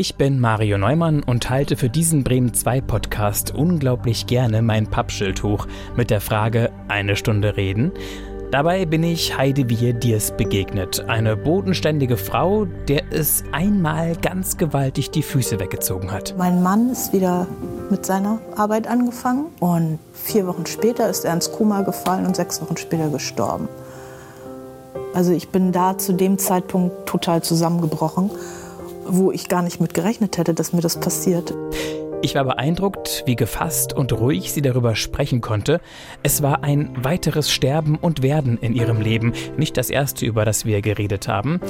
Ich bin Mario Neumann und halte für diesen Bremen 2 Podcast unglaublich gerne mein Pappschild hoch mit der Frage eine Stunde reden. Dabei bin ich Heidewier Diers begegnet, eine bodenständige Frau, der es einmal ganz gewaltig die Füße weggezogen hat. Mein Mann ist wieder mit seiner Arbeit angefangen und vier Wochen später ist er ins Koma gefallen und sechs Wochen später gestorben. Also ich bin da zu dem Zeitpunkt total zusammengebrochen, wo ich gar nicht mit gerechnet hätte, dass mir das passiert. Ich war beeindruckt, wie gefasst und ruhig sie darüber sprechen konnte. Es war ein weiteres Sterben und Werden in ihrem Leben, nicht das erste, über das wir geredet haben.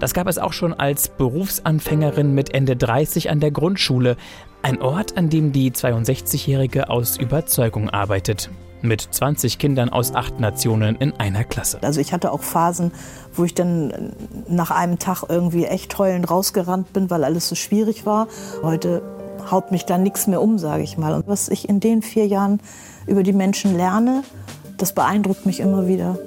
Das gab es auch schon als Berufsanfängerin mit Ende 30 an der Grundschule, ein Ort, an dem die 62-Jährige aus Überzeugung arbeitet. Mit 20 Kindern aus acht Nationen in einer Klasse. Also ich hatte auch Phasen, wo ich dann nach einem Tag irgendwie echt heulend rausgerannt bin, weil alles so schwierig war. Heute haut mich da nichts mehr um, sage ich mal. Und was ich in den vier Jahren über die Menschen lerne, das beeindruckt mich immer wieder.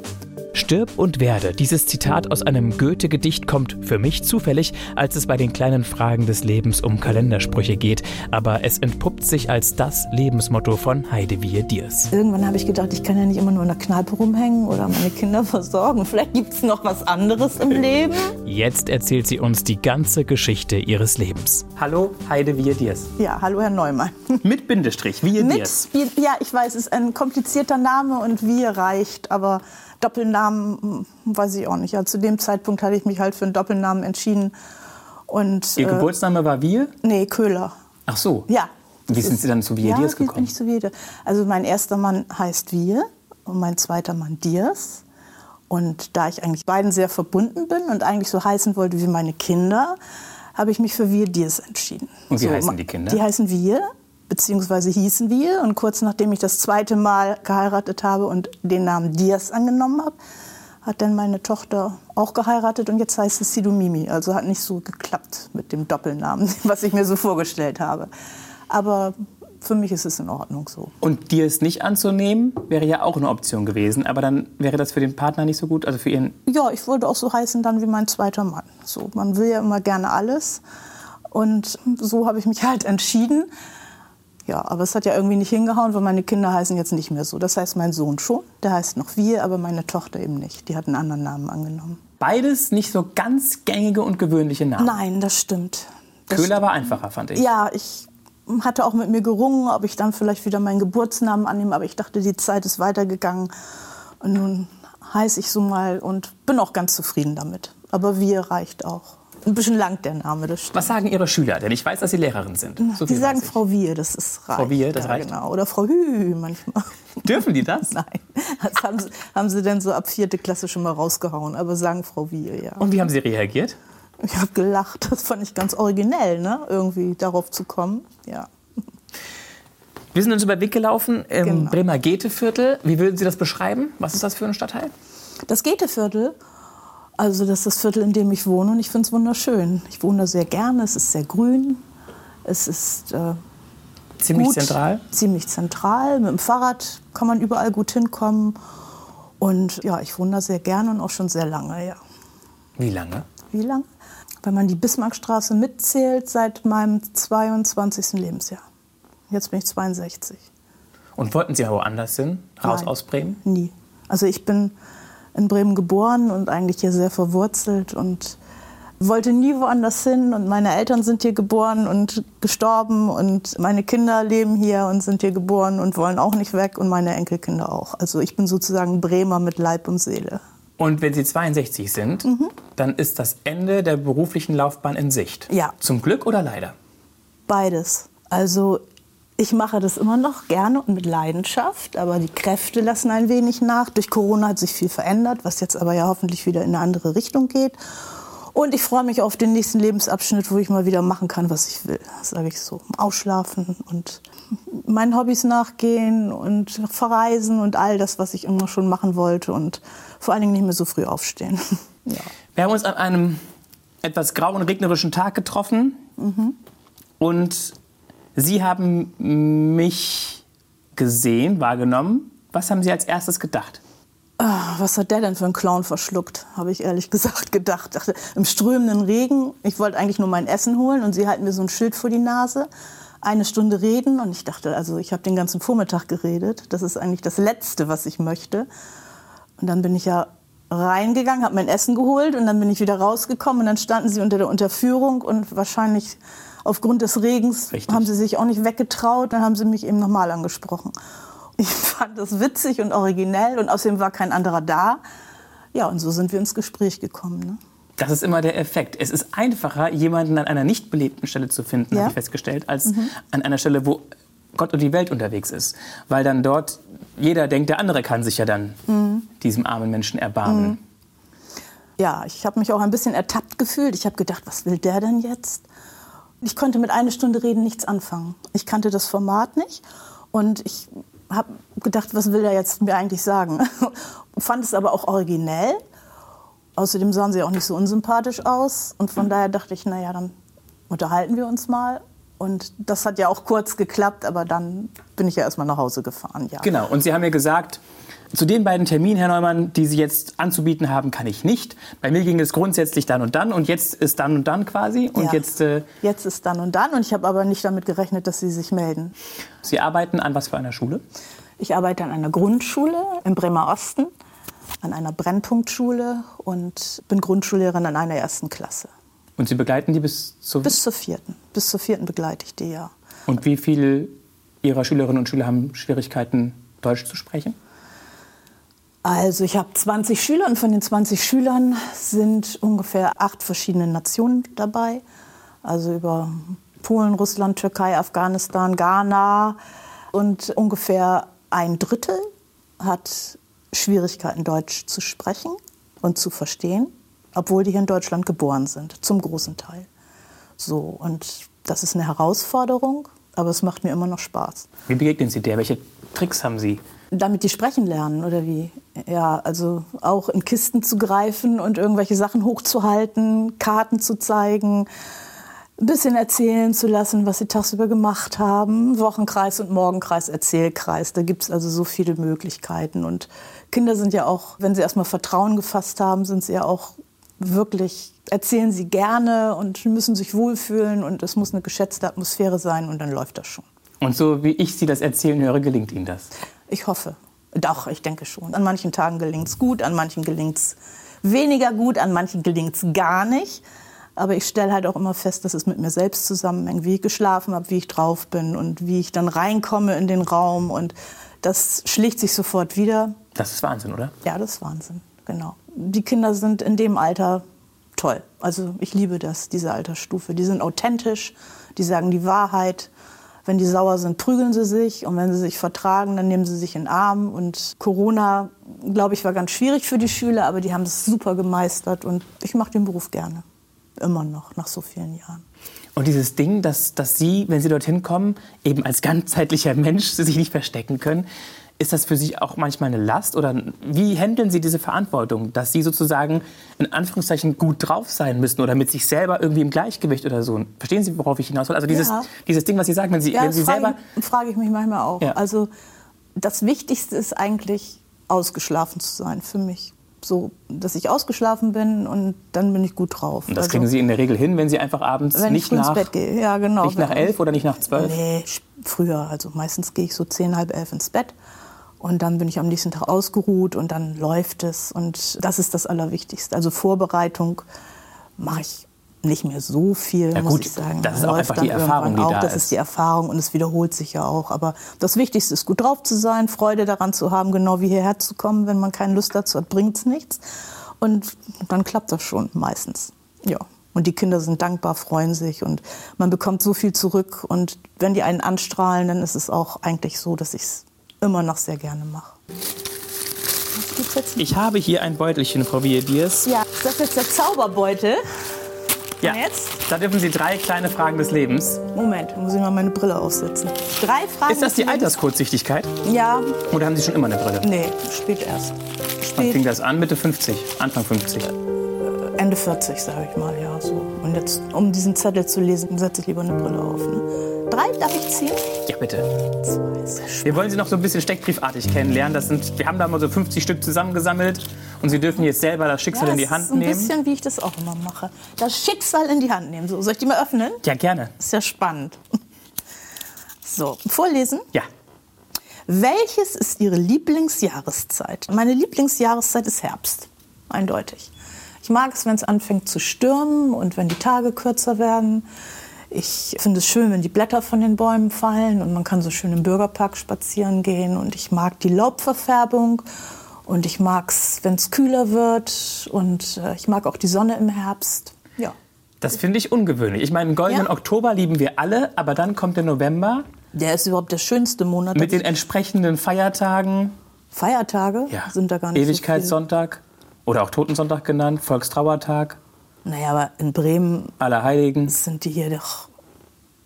Stirb und werde. Dieses Zitat aus einem Goethe-Gedicht kommt für mich zufällig, als es bei den kleinen Fragen des Lebens um Kalendersprüche geht. Aber es entpuppt sich als das Lebensmotto von Heidewier Diers. Irgendwann habe ich gedacht, ich kann ja nicht immer nur in der Kneipe rumhängen oder meine Kinder versorgen. Vielleicht gibt es noch was anderes im Leben. Jetzt erzählt sie uns die ganze Geschichte ihres Lebens. Hallo, Heidewier Diers. Ja, hallo Herr Neumann. Mit Bindestrich, Wier Diers. Mit, ja, ich weiß, es ist ein komplizierter Name und Wir reicht, aber Doppelnamen weiß ich auch nicht. Ja, zu dem Zeitpunkt hatte ich mich halt für einen Doppelnamen entschieden. Und, Ihr äh, Geburtsname war Wir? Nee, Köhler. Ach so. Ja. Wie sind Sie dann zu Wir ja, Diers gekommen? Ja, bin ich zu Wir. Also mein erster Mann heißt Wir und mein zweiter Mann Diers. Und da ich eigentlich beiden sehr verbunden bin und eigentlich so heißen wollte wie meine Kinder, habe ich mich für Wir Diers entschieden. Und wie so, heißen die Kinder? Die heißen Wir beziehungsweise hießen wir. Und kurz nachdem ich das zweite Mal geheiratet habe und den Namen Diaz angenommen habe, hat dann meine Tochter auch geheiratet und jetzt heißt es Sidumimi. Also hat nicht so geklappt mit dem Doppelnamen, was ich mir so vorgestellt habe. Aber für mich ist es in Ordnung so. Und dir es nicht anzunehmen, wäre ja auch eine Option gewesen. Aber dann wäre das für den Partner nicht so gut, also für ihren. Ja, ich wollte auch so heißen dann wie mein zweiter Mann. So, man will ja immer gerne alles. Und so habe ich mich halt entschieden. Ja, aber es hat ja irgendwie nicht hingehauen, weil meine Kinder heißen jetzt nicht mehr so. Das heißt, mein Sohn schon, der heißt noch wir, aber meine Tochter eben nicht. Die hat einen anderen Namen angenommen. Beides nicht so ganz gängige und gewöhnliche Namen. Nein, das stimmt. Das Köhler war einfacher, fand ich. Ja, ich hatte auch mit mir gerungen, ob ich dann vielleicht wieder meinen Geburtsnamen annehme, aber ich dachte, die Zeit ist weitergegangen. Und nun heiße ich so mal und bin auch ganz zufrieden damit. Aber wir reicht auch ein bisschen lang der Name, das stimmt. Was sagen Ihre Schüler? Denn ich weiß, dass Sie Lehrerin sind. So die sagen Frau Wir, das ist reich. Frau Wir, das ja, reicht? Genau. Oder Frau Hü manchmal. Dürfen die das? Nein. Das haben sie, haben sie dann so ab vierte Klasse schon mal rausgehauen. Aber sagen Frau Wir, ja. Und wie haben Sie reagiert? Ich habe gelacht. Das fand ich ganz originell, ne? irgendwie darauf zu kommen. Ja. Wir sind uns über den Weg gelaufen im genau. Bremer Goetheviertel. Wie würden Sie das beschreiben? Was ist das für ein Stadtteil? Das Goetheviertel also das ist das Viertel, in dem ich wohne und ich finde es wunderschön. Ich wohne da sehr gerne, es ist sehr grün, es ist äh, ziemlich gut, zentral. Ziemlich zentral. Mit dem Fahrrad kann man überall gut hinkommen. Und ja, ich wohne da sehr gerne und auch schon sehr lange, ja. Wie lange? Wie lange? Wenn man die Bismarckstraße mitzählt, seit meinem 22. Lebensjahr. Jetzt bin ich 62. Und wollten Sie woanders hin? Raus Nein, aus Bremen? Nie. Also ich bin in Bremen geboren und eigentlich hier sehr verwurzelt und wollte nie woanders hin und meine Eltern sind hier geboren und gestorben und meine Kinder leben hier und sind hier geboren und wollen auch nicht weg und meine Enkelkinder auch. Also ich bin sozusagen Bremer mit Leib und Seele. Und wenn Sie 62 sind, mhm. dann ist das Ende der beruflichen Laufbahn in Sicht. Ja. Zum Glück oder leider? Beides. Also ich mache das immer noch gerne und mit Leidenschaft, aber die Kräfte lassen ein wenig nach. Durch Corona hat sich viel verändert, was jetzt aber ja hoffentlich wieder in eine andere Richtung geht. Und ich freue mich auf den nächsten Lebensabschnitt, wo ich mal wieder machen kann, was ich will. Sage ich so. Ausschlafen und meinen Hobbys nachgehen und verreisen und all das, was ich immer schon machen wollte. Und vor allen Dingen nicht mehr so früh aufstehen. ja. Wir haben uns an einem etwas grauen, regnerischen Tag getroffen. Mhm. Und Sie haben mich gesehen, wahrgenommen. Was haben Sie als erstes gedacht? Ah, was hat der denn für einen Clown verschluckt, habe ich ehrlich gesagt gedacht. Dachte, Im strömenden Regen, ich wollte eigentlich nur mein Essen holen und sie halten mir so ein Schild vor die Nase. Eine Stunde reden und ich dachte, also ich habe den ganzen Vormittag geredet. Das ist eigentlich das Letzte, was ich möchte. Und dann bin ich ja reingegangen, habe mein Essen geholt und dann bin ich wieder rausgekommen und dann standen sie unter der Unterführung und wahrscheinlich aufgrund des Regens Richtig. haben sie sich auch nicht weggetraut. Dann haben sie mich eben nochmal angesprochen. Ich fand das witzig und originell und außerdem war kein anderer da. Ja, und so sind wir ins Gespräch gekommen. Ne? Das ist immer der Effekt. Es ist einfacher, jemanden an einer nicht belebten Stelle zu finden, ja. habe ich festgestellt, als mhm. an einer Stelle, wo Gott und die Welt unterwegs ist. Weil dann dort jeder denkt, der andere kann sich ja dann mhm. diesem armen Menschen erbarmen. Mhm. Ja, ich habe mich auch ein bisschen ertappt gefühlt. Ich habe gedacht, was will der denn jetzt? Ich konnte mit einer Stunde reden nichts anfangen. Ich kannte das Format nicht und ich habe gedacht, was will er jetzt mir eigentlich sagen? Fand es aber auch originell. Außerdem sahen sie auch nicht so unsympathisch aus. Und von daher dachte ich, naja, dann unterhalten wir uns mal. Und das hat ja auch kurz geklappt, aber dann bin ich ja erstmal nach Hause gefahren. Ja. Genau, und Sie haben ja gesagt, zu den beiden Terminen, Herr Neumann, die Sie jetzt anzubieten haben, kann ich nicht. Bei mir ging es grundsätzlich dann und dann und jetzt ist dann und dann quasi. Und ja. jetzt, äh jetzt ist dann und dann und ich habe aber nicht damit gerechnet, dass Sie sich melden. Sie arbeiten an was für einer Schule? Ich arbeite an einer Grundschule im Bremer Osten, an einer Brennpunktschule und bin Grundschullehrerin an einer ersten Klasse. Und Sie begleiten die bis zur? Bis zur vierten. Bis zur vierten begleite ich die, ja. Und wie viele Ihrer Schülerinnen und Schüler haben Schwierigkeiten, Deutsch zu sprechen? Also ich habe 20 Schüler und von den 20 Schülern sind ungefähr acht verschiedene Nationen dabei. Also über Polen, Russland, Türkei, Afghanistan, Ghana. Und ungefähr ein Drittel hat Schwierigkeiten, Deutsch zu sprechen und zu verstehen, obwohl die hier in Deutschland geboren sind, zum großen Teil. So, und das ist eine Herausforderung, aber es macht mir immer noch Spaß. Wie begegnen Sie der? Welche Tricks haben Sie? Damit die sprechen lernen oder wie? Ja, also auch in Kisten zu greifen und irgendwelche Sachen hochzuhalten, Karten zu zeigen, ein bisschen erzählen zu lassen, was sie tagsüber gemacht haben. Wochenkreis und Morgenkreis, Erzählkreis, da gibt es also so viele Möglichkeiten. Und Kinder sind ja auch, wenn sie erstmal Vertrauen gefasst haben, sind sie ja auch wirklich, erzählen sie gerne und müssen sich wohlfühlen und es muss eine geschätzte Atmosphäre sein und dann läuft das schon. Und so wie ich Sie das erzählen höre, gelingt Ihnen das? Ich hoffe. Doch, ich denke schon. An manchen Tagen gelingt es gut, an manchen gelingt es weniger gut, an manchen gelingt es gar nicht. Aber ich stelle halt auch immer fest, dass es mit mir selbst zusammenhängt, wie ich geschlafen habe, wie ich drauf bin und wie ich dann reinkomme in den Raum. Und das schlicht sich sofort wieder. Das ist Wahnsinn, oder? Ja, das ist Wahnsinn, genau. Die Kinder sind in dem Alter toll. Also ich liebe das, diese Altersstufe. Die sind authentisch, die sagen die Wahrheit. Wenn die sauer sind, prügeln sie sich. Und wenn sie sich vertragen, dann nehmen sie sich in den Arm. Und Corona, glaube ich, war ganz schwierig für die Schüler, aber die haben es super gemeistert. Und ich mache den Beruf gerne. Immer noch, nach so vielen Jahren. Und dieses Ding, dass, dass Sie, wenn Sie dorthin kommen, eben als ganzheitlicher Mensch sich nicht verstecken können, ist das für Sie auch manchmal eine Last? Oder wie handeln Sie diese Verantwortung, dass Sie sozusagen in Anführungszeichen gut drauf sein müssen oder mit sich selber irgendwie im Gleichgewicht oder so? Verstehen Sie, worauf ich hinaus will? Also dieses, ja. dieses Ding, was Sie sagen, wenn Sie, ja, wenn Sie frage selber... Ich, frage ich mich manchmal auch. Ja. Also das Wichtigste ist eigentlich, ausgeschlafen zu sein für mich. So, dass ich ausgeschlafen bin und dann bin ich gut drauf. Und das also, kriegen Sie in der Regel hin, wenn Sie einfach abends wenn nicht ich nach... ins Bett gehe. Ja, genau. Nicht nach elf oder nicht nach zwölf? Nee, früher. Also meistens gehe ich so zehn, halb elf ins Bett. Und dann bin ich am nächsten Tag ausgeruht und dann läuft es. Und das ist das Allerwichtigste. Also Vorbereitung mache ich nicht mehr so viel, ja, muss gut, ich sagen. Das ist auch einfach die Erfahrung, die auch. da das ist. die Erfahrung und es wiederholt sich ja auch. Aber das Wichtigste ist, gut drauf zu sein, Freude daran zu haben, genau wie hierher zu kommen. Wenn man keine Lust dazu hat, bringt es nichts. Und dann klappt das schon meistens. Ja. Und die Kinder sind dankbar, freuen sich und man bekommt so viel zurück. Und wenn die einen anstrahlen, dann ist es auch eigentlich so, dass ich es immer noch sehr gerne mache. Ich habe hier ein Beutelchen, Frau Viediers. Ja, das ist jetzt der Zauberbeutel. Ja, jetzt? da dürfen Sie drei kleine Fragen des Lebens. Moment, muss ich mal meine Brille aufsetzen. Drei Fragen Ist das die Alterskurzsichtigkeit? Ja. Oder haben Sie schon immer eine Brille? Nee, spät erst. Spät. Wann fing das an? Mitte 50, Anfang 50? Äh, Ende 40, sage ich mal, ja. So. Und jetzt, um diesen Zettel zu lesen, setze ich lieber eine Brille auf. Ne? Drei darf ich ziehen? Ja, bitte. Wir wollen Sie noch so ein bisschen steckbriefartig kennenlernen. Das sind, wir haben da mal so 50 Stück zusammengesammelt und Sie dürfen jetzt selber das Schicksal Ja, in die das Hand ist ein nehmen. bisschen, wie ich das auch immer mache. Das Schicksal in die Hand nehmen. So, soll ich die mal öffnen? Ja, gerne. Ist ja spannend. So, vorlesen. Ja. Welches ist Ihre Lieblingsjahreszeit? Meine Lieblingsjahreszeit ist Herbst. Eindeutig. Ich mag es, wenn es anfängt zu stürmen und wenn die Tage kürzer werden. Ich finde es schön, wenn die Blätter von den Bäumen fallen und man kann so schön im Bürgerpark spazieren gehen. Und ich mag die Laubverfärbung und ich mag es, wenn es kühler wird und äh, ich mag auch die Sonne im Herbst. Ja. Das finde ich ungewöhnlich. Ich meine, einen goldenen Ja. Oktober lieben wir alle, aber dann kommt der November Der ist überhaupt der schönste Monat. mit den entsprechenden Feiertagen. Feiertage Ja. sind da gar nicht so Ewigkeitssonntag oder auch Totensonntag genannt, Volkstrauertag. Naja, aber in Bremen Allerheiligen. sind die hier doch.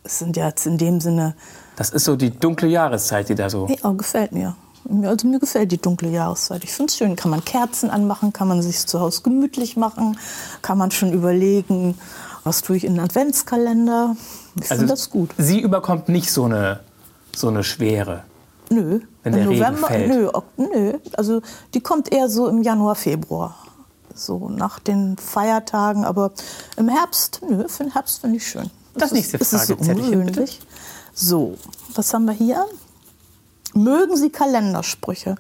Es sind ja jetzt in dem Sinne. Das ist so die dunkle Jahreszeit, die da so. Ja, gefällt mir. Also mir gefällt die dunkle Jahreszeit. Ich finde es schön. Kann man Kerzen anmachen, kann man sich zu Hause gemütlich machen, kann man schon überlegen, was tue ich in den Adventskalender. Ich finde Also das gut. Sie überkommt nicht so eine, so eine Schwere. Nö. Wenn der Regen November, fällt. Nö, nö. Also die kommt eher so im Januar, Februar. So nach den Feiertagen. Aber im Herbst, nö, für den Herbst finde ich schön. Das nächste ist, ist es so ungewöhnlich. So, was haben wir hier? Mögen Sie Kalendersprüche?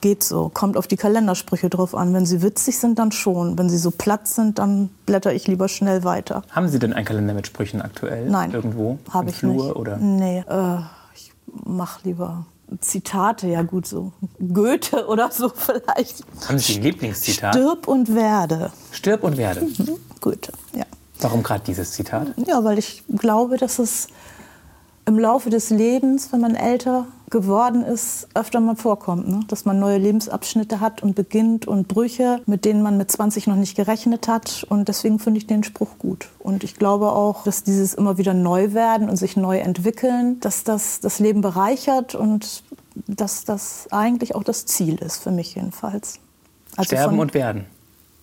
Geht so, kommt auf die Kalendersprüche drauf an. Wenn sie witzig sind, dann schon. Wenn sie so platt sind, dann blätter ich lieber schnell weiter. Haben Sie denn einen Kalender mit Sprüchen aktuell? Nein. Irgendwo? Habe ich Flur nicht. Oder? Nee, äh, ich mache lieber Zitate, ja gut, so Goethe oder so vielleicht. Haben Sie ein Lieblingszitat? Stirb und werde. Stirb und werde. Mhm. Goethe, ja. Warum gerade dieses Zitat? Ja, weil ich glaube, dass es im Laufe des Lebens, wenn man älter geworden ist, öfter mal vorkommt. Ne? Dass man neue Lebensabschnitte hat und beginnt und Brüche, mit denen man mit 20 noch nicht gerechnet hat. Und deswegen finde ich den Spruch gut. Und ich glaube auch, dass dieses immer wieder neu werden und sich neu entwickeln, dass das das Leben bereichert und dass das eigentlich auch das Ziel ist, für mich jedenfalls. Also Sterben und werden.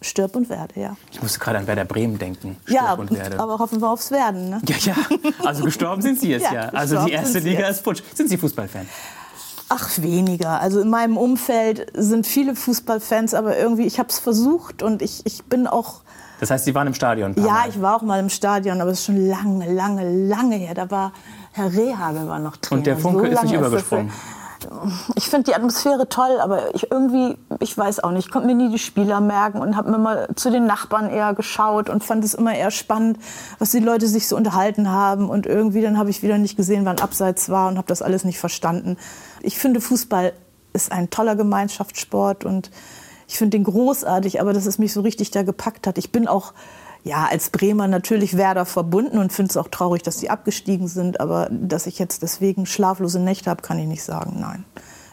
Stirb und werde, ja. Ich musste gerade an Werder Bremen denken. Stirb Ja, und werde. aber hoffen wir aufs Werden. Ne? ja, ja. Also gestorben sind Sie jetzt, ja. Ja, Also die erste Liga jetzt. ist futsch. Sind Sie Fußballfan? Ach, weniger. Also in meinem Umfeld sind viele Fußballfans, aber irgendwie, ich habe es versucht und ich, ich bin auch, Das heißt, Sie waren im Stadion ja, Mal. ich war auch mal im Stadion, aber es ist schon lange, lange, lange her. Da war Herr Rehagel war noch Trainer. Und der Funke ist nicht übergesprungen. her. Ich finde die Atmosphäre toll, aber ich irgendwie, ich weiß auch nicht, ich konnte mir nie die Spieler merken und habe mir mal zu den Nachbarn eher geschaut und fand es immer eher spannend, was die Leute sich so unterhalten haben. Und irgendwie dann habe ich wieder nicht gesehen, wann Abseits war und habe das alles nicht verstanden. Ich finde, Fußball ist ein toller Gemeinschaftssport und ich finde den großartig, aber dass es mich so richtig da gepackt hat. Ich bin auch ja, als Bremer natürlich Werder verbunden und finde es auch traurig, dass sie abgestiegen sind. Aber dass ich jetzt deswegen schlaflose Nächte habe, kann ich nicht sagen. Nein.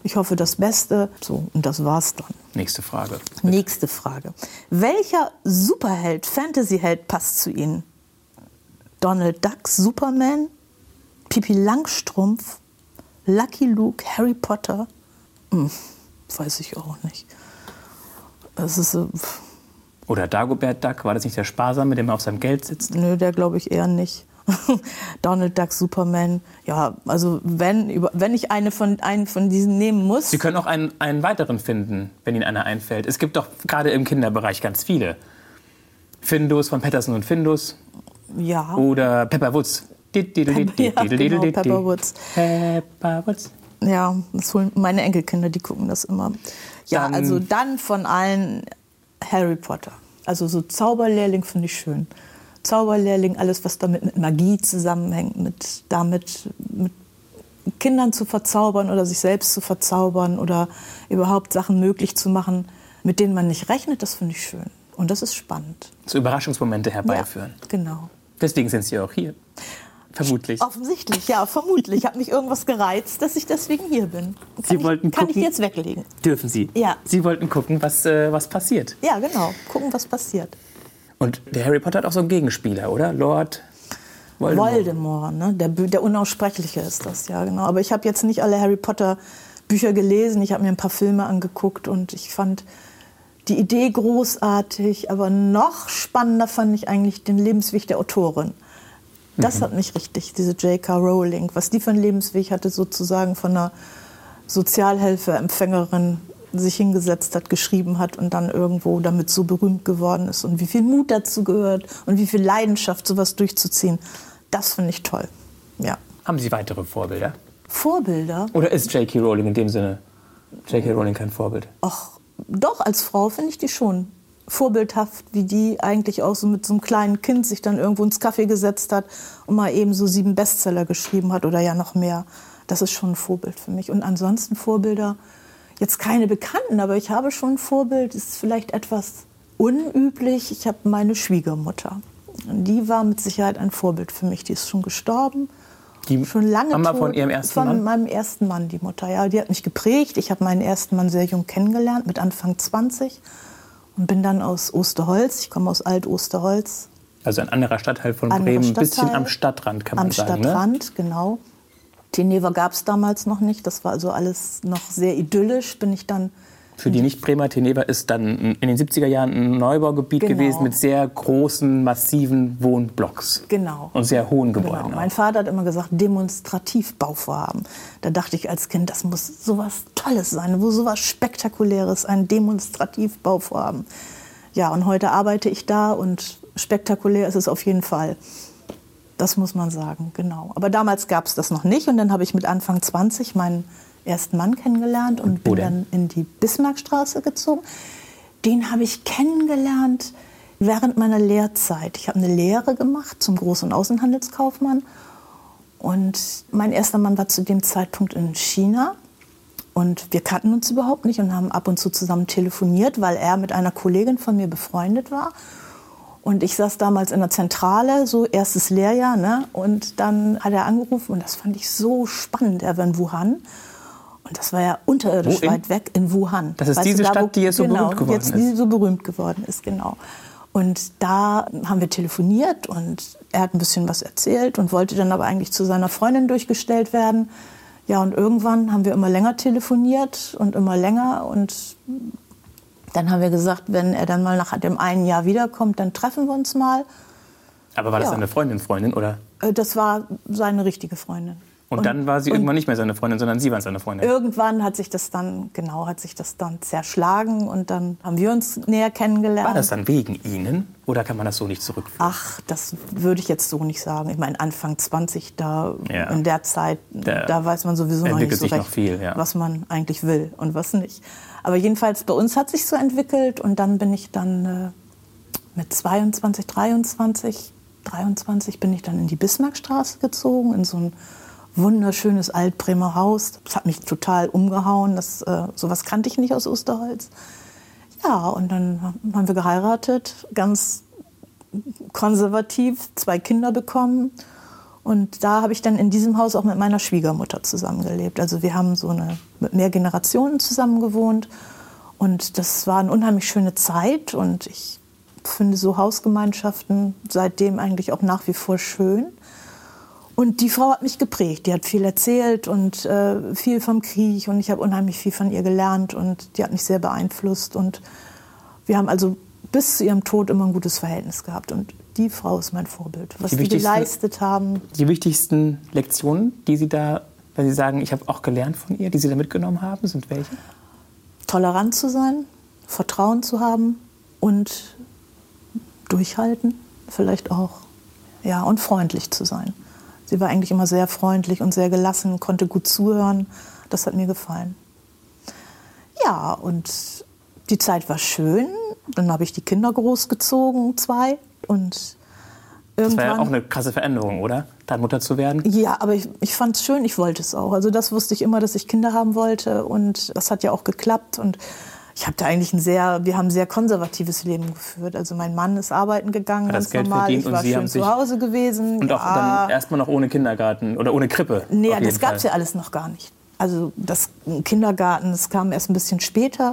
Ich hoffe das Beste. So, und das war's dann. Nächste Frage. Nächste Frage. Welcher Superheld, Fantasyheld passt zu Ihnen? Donald Duck, Superman, Pipi Langstrumpf, Lucky Luke, Harry Potter? Hm, weiß ich auch nicht. Es ist pff, Oder Dagobert Duck, war das nicht der Sparsame, der immer auf seinem Geld sitzt? Nö, der glaube ich eher nicht. Donald Duck, Superman. Ja, also wenn, wenn ich eine von, einen von diesen nehmen muss. Sie können auch einen, einen weiteren finden, wenn Ihnen einer einfällt. Es gibt doch gerade im Kinderbereich ganz viele. Findus von Patterson und Findus Ja. oder Pepper Woods. Ja, genau, Pepper Woods. Pepper Woods. Ja, das holen meine Enkelkinder, die gucken das immer. Ja, Dann- also dann von allen Harry Potter. Also so Zauberlehrling finde ich schön. Zauberlehrling, alles was damit mit Magie zusammenhängt, mit damit mit Kindern zu verzaubern oder sich selbst zu verzaubern oder überhaupt Sachen möglich zu machen, mit denen man nicht rechnet, das finde ich schön. Und das ist spannend. So Überraschungsmomente herbeiführen. Ja, genau. Deswegen sind Sie auch hier. Vermutlich. Offensichtlich, ja, vermutlich. Hat mich irgendwas gereizt, dass ich deswegen hier bin. Kann Sie ich, wollten Kann gucken- ich jetzt weglegen? Dürfen Sie. Ja. Sie wollten gucken, was, äh, was passiert. Ja, genau. Gucken, was passiert. Und der Harry Potter hat auch so einen Gegenspieler, oder? Lord Voldemort. Voldemort, ne? der, der Unaussprechliche ist das, ja, genau. Aber ich habe jetzt nicht alle Harry Potter Bücher gelesen. Ich habe mir ein paar Filme angeguckt und ich fand die Idee großartig. Aber noch spannender fand ich eigentlich den Lebensweg der Autorin. Das mhm. hat mich richtig, diese J.K. Rowling, was die für einen Lebensweg hatte, sozusagen von einer Sozialhilfeempfängerin sich hingesetzt hat, geschrieben hat und dann irgendwo damit so berühmt geworden ist und wie viel Mut dazu gehört und wie viel Leidenschaft, sowas durchzuziehen. Das finde ich toll. Ja. Haben Sie weitere Vorbilder? Vorbilder? Oder ist J.K. Rowling in dem Sinne J.K. Rowling kein Vorbild? Ach, doch, als Frau finde ich die schon vorbildhaft, wie die eigentlich auch so mit so einem kleinen Kind sich dann irgendwo ins Kaffee gesetzt hat und mal eben so sieben Bestseller geschrieben hat oder ja noch mehr. Das ist schon ein Vorbild für mich. Und ansonsten Vorbilder, jetzt keine Bekannten, aber ich habe schon ein Vorbild, ist vielleicht etwas unüblich. Ich habe meine Schwiegermutter. Die war mit Sicherheit ein Vorbild für mich. Die ist schon gestorben. Die schon lange Mama tot, von ihrem ersten von Mann? Von meinem ersten Mann, die Mutter. Ja, die hat mich geprägt. Ich habe meinen ersten Mann sehr jung kennengelernt, mit Anfang 20 und bin dann aus Osterholz. Ich komme aus Alt-Osterholz. Also ein anderer Stadtteil von Bremen, ein bisschen am Stadtrand kann man am sagen. Am ne? Stadtrand, ne? genau. Teneva gab es damals noch nicht. Das war also alles noch sehr idyllisch. Bin ich dann für die Nicht-Bremer, Teneva ist dann in den 70er Jahren ein Neubaugebiet genau. gewesen mit sehr großen, massiven Wohnblocks. Genau. Und sehr hohen Gebäuden. Genau. Mein Vater hat immer gesagt, demonstrativ Bauvorhaben. Da dachte ich als Kind, das muss sowas Tolles sein, wo sowas Spektakuläres, ein demonstrativ Bauvorhaben. Ja, und heute arbeite ich da und spektakulär ist es auf jeden Fall. Das muss man sagen, genau. Aber damals gab es das noch nicht und dann habe ich mit Anfang 20 meinen ersten Mann kennengelernt und bin dann in die Bismarckstraße gezogen. Den habe ich kennengelernt während meiner Lehrzeit. Ich habe eine Lehre gemacht zum Groß- und Außenhandelskaufmann. Und mein erster Mann war zu dem Zeitpunkt in China. Und wir kannten uns überhaupt nicht und haben ab und zu zusammen telefoniert, weil er mit einer Kollegin von mir befreundet war. Und ich saß damals in der Zentrale, so erstes Lehrjahr. Ne? Und dann hat er angerufen und das fand ich so spannend. Er war in Wuhan. Und das war ja unterirdisch weit weg in Wuhan. Das ist weißt diese da, Stadt, wo, die jetzt so genau, berühmt geworden jetzt, ist. Die so berühmt geworden ist, genau. Und da haben wir telefoniert und er hat ein bisschen was erzählt und wollte dann aber eigentlich zu seiner Freundin durchgestellt werden. Ja, und irgendwann haben wir immer länger telefoniert und immer länger und dann haben wir gesagt, wenn er dann mal nach dem einen Jahr wiederkommt, dann treffen wir uns mal. Aber war das ja. eine Freundin, Freundin oder? Äh, das war seine richtige Freundin. Und, und, dann war sie irgendwann nicht mehr seine Freundin, sondern Sie waren seine Freundin. Irgendwann hat sich das dann, genau, hat sich das dann zerschlagen und dann haben wir uns näher kennengelernt. War das dann wegen Ihnen oder kann man das so nicht zurückführen? Ach, das würde ich jetzt so nicht sagen. Ich meine, Anfang 20, da ja. in der Zeit, der da weiß man sowieso noch nicht so recht, viel, ja. was man eigentlich will und was nicht. Aber jedenfalls bei uns hat sich so entwickelt und dann bin ich dann äh, mit 22, 23, 23 bin ich dann in die Bismarckstraße gezogen, in so ein wunderschönes Altbremer Haus. Das hat mich total umgehauen. Das, äh, sowas kannte ich nicht aus Osterholz. Ja, und dann haben wir geheiratet, ganz konservativ, zwei Kinder bekommen. Und da habe ich dann in diesem Haus auch mit meiner Schwiegermutter zusammengelebt. Also wir haben so eine, mit mehr Generationen zusammen gewohnt. Und das war eine unheimlich schöne Zeit. Und ich finde so Hausgemeinschaften seitdem eigentlich auch nach wie vor schön. Und die Frau hat mich geprägt. Die hat viel erzählt und äh, viel vom Krieg. Und ich habe unheimlich viel von ihr gelernt. Und die hat mich sehr beeinflusst. Und wir haben also bis zu ihrem Tod immer ein gutes Verhältnis gehabt. Und die Frau ist mein Vorbild. Was die, die geleistet haben. Die wichtigsten Lektionen, die Sie da, wenn Sie sagen, ich habe auch gelernt von ihr, die Sie da mitgenommen haben, sind welche? Tolerant zu sein, Vertrauen zu haben und durchhalten, vielleicht auch. Ja, und freundlich zu sein. Sie war eigentlich immer sehr freundlich und sehr gelassen, konnte gut zuhören. Das hat mir gefallen. Ja, und die Zeit war schön. Dann habe ich die Kinder großgezogen, zwei. Und das war ja auch eine krasse Veränderung, oder? Deine Mutter zu werden? Ja, aber ich, ich fand es schön, ich wollte es auch. Also das wusste ich immer, dass ich Kinder haben wollte. Und das hat ja auch geklappt. Und ich habe da eigentlich ein sehr, wir haben ein sehr konservatives Leben geführt. Also mein Mann ist arbeiten gegangen, hat das Geld normal. Verdient ich war schön zu Hause gewesen. Und auch ja. dann erstmal noch ohne Kindergarten oder ohne Krippe. Nee, das gab es ja alles noch gar nicht. Also das Kindergarten, das kam erst ein bisschen später.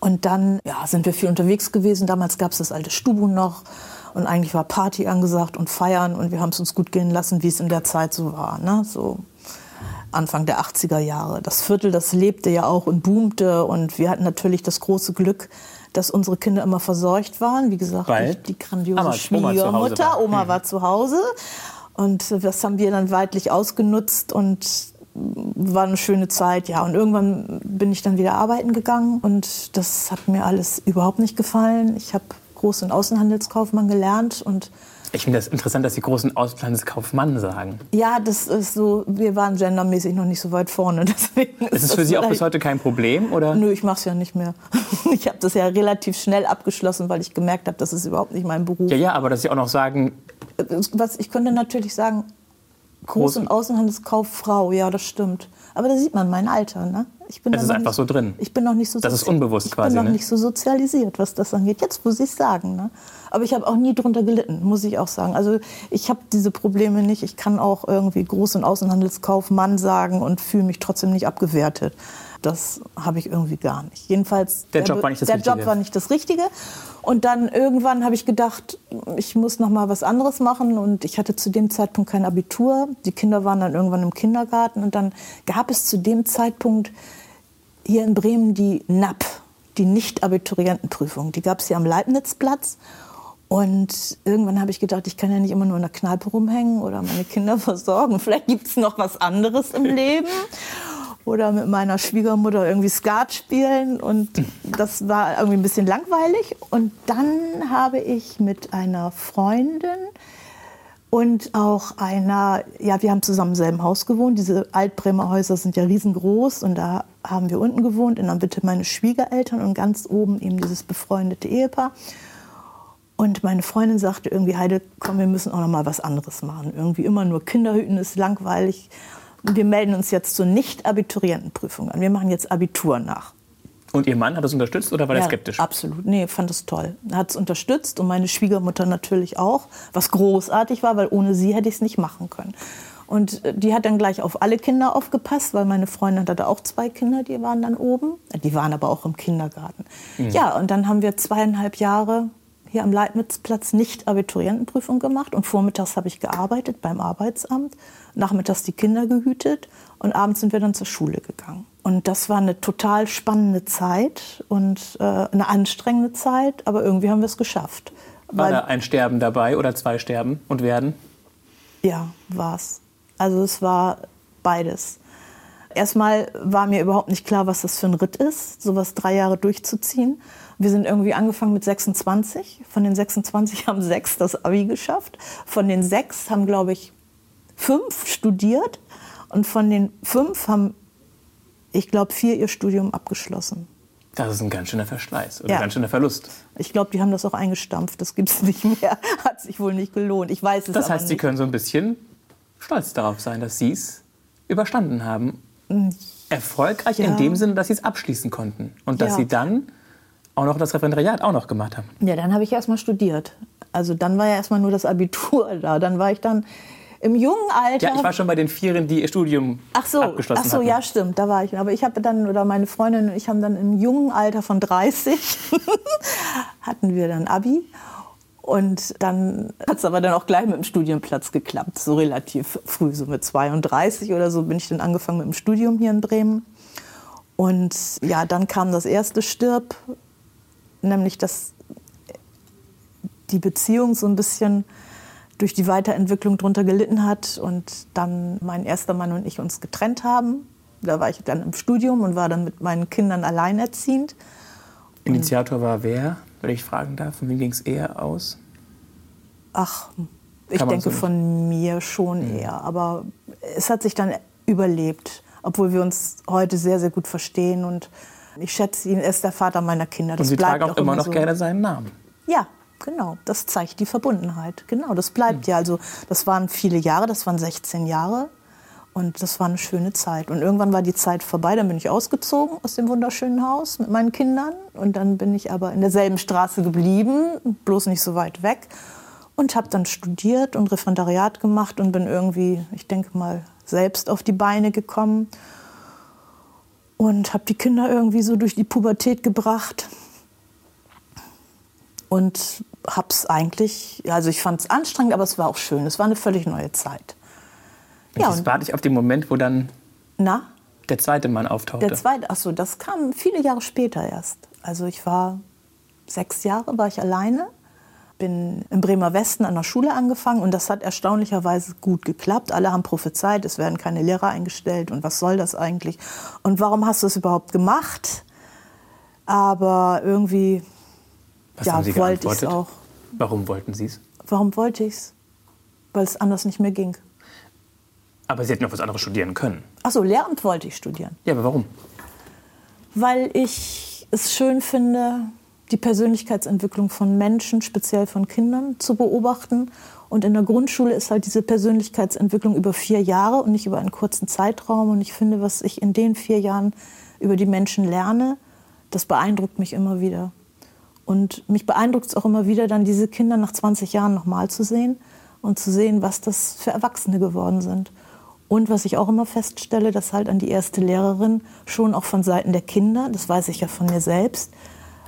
Und dann ja, sind wir viel unterwegs gewesen. Damals gab es das alte Stubu noch. Und eigentlich war Party angesagt und Feiern. Und wir haben es uns gut gehen lassen, wie es in der Zeit so war. Ne? So Anfang der 80er Jahre. Das Viertel, das lebte ja auch und boomte und wir hatten natürlich das große Glück, dass unsere Kinder immer versorgt waren. Wie gesagt, Weil? die grandiose Schwiegermutter. Oma, Oma war zu Hause. Und das haben wir dann weitlich ausgenutzt und war eine schöne Zeit, ja. Und irgendwann bin ich dann wieder arbeiten gegangen und das hat mir alles überhaupt nicht gefallen. Ich habe Groß- und Außenhandelskaufmann gelernt und ich finde das interessant, dass Sie großen Außenhandelskaufmann sagen. Ja, das ist so, wir waren gendermäßig noch nicht so weit vorne. Deswegen ist, ist das für Sie auch bis heute kein Problem? Oder? Nö, ich mache es ja nicht mehr. Ich habe das ja relativ schnell abgeschlossen, weil ich gemerkt habe, das ist überhaupt nicht mein Beruf. Ja, ja, aber dass Sie auch noch sagen... Was, ich könnte natürlich sagen, Groß- und Außenhandelskauffrau, ja, das stimmt. Aber da sieht man mein Alter, ne? Ich bin das ist einfach nicht, so drin. Ich bin noch nicht so Das ist unbewusst ich quasi. Ich bin noch ne? nicht so sozialisiert, was das angeht. Jetzt muss ich sagen. Ne? Aber ich habe auch nie drunter gelitten, muss ich auch sagen. Also ich habe diese Probleme nicht. Ich kann auch irgendwie Groß- und Außenhandelskaufmann sagen und fühle mich trotzdem nicht abgewertet. Das habe ich irgendwie gar nicht. Jedenfalls der, der Job war nicht das der Richtige. Job war nicht das Richtige. Und dann irgendwann habe ich gedacht, ich muss noch mal was anderes machen. Und ich hatte zu dem Zeitpunkt kein Abitur. Die Kinder waren dann irgendwann im Kindergarten. Und dann gab es zu dem Zeitpunkt hier in Bremen die NAP, die Nicht-Abiturientenprüfung. Die gab es hier am Leibnizplatz. Und irgendwann habe ich gedacht, ich kann ja nicht immer nur in der Kneipe rumhängen oder meine Kinder versorgen. Vielleicht gibt es noch was anderes im Leben. Oder mit meiner Schwiegermutter irgendwie Skat spielen. Und das war irgendwie ein bisschen langweilig. Und dann habe ich mit einer Freundin und auch einer, ja, wir haben zusammen im selben Haus gewohnt. Diese Altbremer Häuser sind ja riesengroß und da haben wir unten gewohnt, in der Mitte meine Schwiegereltern und ganz oben eben dieses befreundete Ehepaar. Und meine Freundin sagte irgendwie, Heide, komm, wir müssen auch noch mal was anderes machen. Irgendwie immer nur Kinderhüten ist langweilig. Wir melden uns jetzt zur Nicht-Abiturientenprüfung an. Wir machen jetzt Abitur nach. Und Ihr Mann hat das unterstützt oder war ja, er skeptisch? Absolut, nee, fand es toll. Er hat es unterstützt und meine Schwiegermutter natürlich auch, was großartig war, weil ohne sie hätte ich es nicht machen können. Und die hat dann gleich auf alle Kinder aufgepasst, weil meine Freundin hatte auch zwei Kinder, die waren dann oben. Die waren aber auch im Kindergarten. Mhm. Ja, und dann haben wir zweieinhalb Jahre hier am Leibnizplatz nicht Abiturientenprüfung gemacht und vormittags habe ich gearbeitet beim Arbeitsamt, nachmittags die Kinder gehütet und abends sind wir dann zur Schule gegangen. Und das war eine total spannende Zeit und äh, eine anstrengende Zeit, aber irgendwie haben wir es geschafft. War da ein Sterben dabei oder zwei sterben und werden? Ja, war es. Also es war beides. Erstmal war mir überhaupt nicht klar, was das für ein Ritt ist, sowas drei Jahre durchzuziehen. Wir sind irgendwie angefangen mit 26. Von den 26 haben sechs das Abi geschafft. Von den sechs haben, glaube ich, fünf studiert. Und von den fünf haben, ich glaube, vier ihr Studium abgeschlossen. Das ist ein ganz schöner Verschleiß oder ja. ein ganz schöner Verlust. Ich glaube, die haben das auch eingestampft. Das gibt es nicht mehr. Hat sich wohl nicht gelohnt. Ich weiß es Das heißt, nicht. Sie können so ein bisschen stolz darauf sein, dass Sie es überstanden haben. Erfolgreich Ja. in dem Sinne, dass Sie es abschließen konnten. Und dass Ja. Sie dann auch noch das Referendariat auch noch gemacht haben. Ja, dann habe ich erst mal studiert. Also dann war ja erst mal nur das Abitur da. Dann war ich dann im jungen Alter. Ja, ich war schon bei den Vieren, die ihr Studium Ach so, abgeschlossen ach so hatten. ja, stimmt, da war ich. Aber ich habe dann, oder meine Freundin und ich haben dann im jungen Alter von 30 hatten wir dann Abi. Und dann hat es aber dann auch gleich mit dem Studienplatz geklappt, so relativ früh, so mit 32 oder so bin ich dann angefangen mit dem Studium hier in Bremen. Und ja, dann kam das erste Stirb, nämlich dass die Beziehung so ein bisschen durch die Weiterentwicklung drunter gelitten hat und dann mein erster Mann und ich uns getrennt haben. Da war ich dann im Studium und war dann mit meinen Kindern alleinerziehend. Initiator war wer, wenn ich fragen darf? Von wem ging es eher aus? Ach, ich denke so von mir schon eher. Aber es hat sich dann überlebt, obwohl wir uns heute sehr, sehr gut verstehen. Und ich schätze ihn, er ist der Vater meiner Kinder. Und Das Sie bleibt tragen auch immer noch so. gerne seinen Namen. Ja, genau. Das zeigt die Verbundenheit. Genau, das bleibt Hm. ja. Also das waren viele Jahre, das waren 16 Jahre. Und das war eine schöne Zeit. Und irgendwann war die Zeit vorbei, dann bin ich ausgezogen aus dem wunderschönen Haus mit meinen Kindern. Und dann bin ich aber in derselben Straße geblieben, bloß nicht so weit weg. Und habe dann studiert und Referendariat gemacht und bin irgendwie, ich denke mal, selbst auf die Beine gekommen. Und habe die Kinder irgendwie so durch die Pubertät gebracht und hab's eigentlich, also ich fand es anstrengend, aber es war auch schön. Es war eine völlig neue Zeit. Und Ja, jetzt warte ich auf den Moment, wo dann Na, der zweite Mann auftauchte. der zweite, ach so, das kam viele Jahre später erst. Also ich war sechs Jahre, war ich alleine bin im Bremer Westen an der Schule angefangen und das hat erstaunlicherweise gut geklappt. Alle haben prophezeit, es werden keine Lehrer eingestellt und was soll das eigentlich? Und warum hast du es überhaupt gemacht? Aber irgendwie Was ja, wollte ich es auch. Warum wollten Sie es? Warum wollte ich es? Weil es anders nicht mehr ging. Aber Sie hätten noch was anderes studieren können. Achso, Lehramt wollte ich studieren. Ja, aber warum? Weil ich es schön finde, die Persönlichkeitsentwicklung von Menschen, speziell von Kindern, zu beobachten. Und in der Grundschule ist halt diese Persönlichkeitsentwicklung über vier Jahre und nicht über einen kurzen Zeitraum. Und ich finde, was ich in den vier Jahren über die Menschen lerne, das beeindruckt mich immer wieder. Und mich beeindruckt es auch immer wieder, dann diese Kinder nach 20 Jahren nochmal zu sehen und zu sehen, was das für Erwachsene geworden sind. Und was ich auch immer feststelle, dass halt an die erste Lehrerin schon auch von Seiten der Kinder, das weiß ich ja von mir selbst,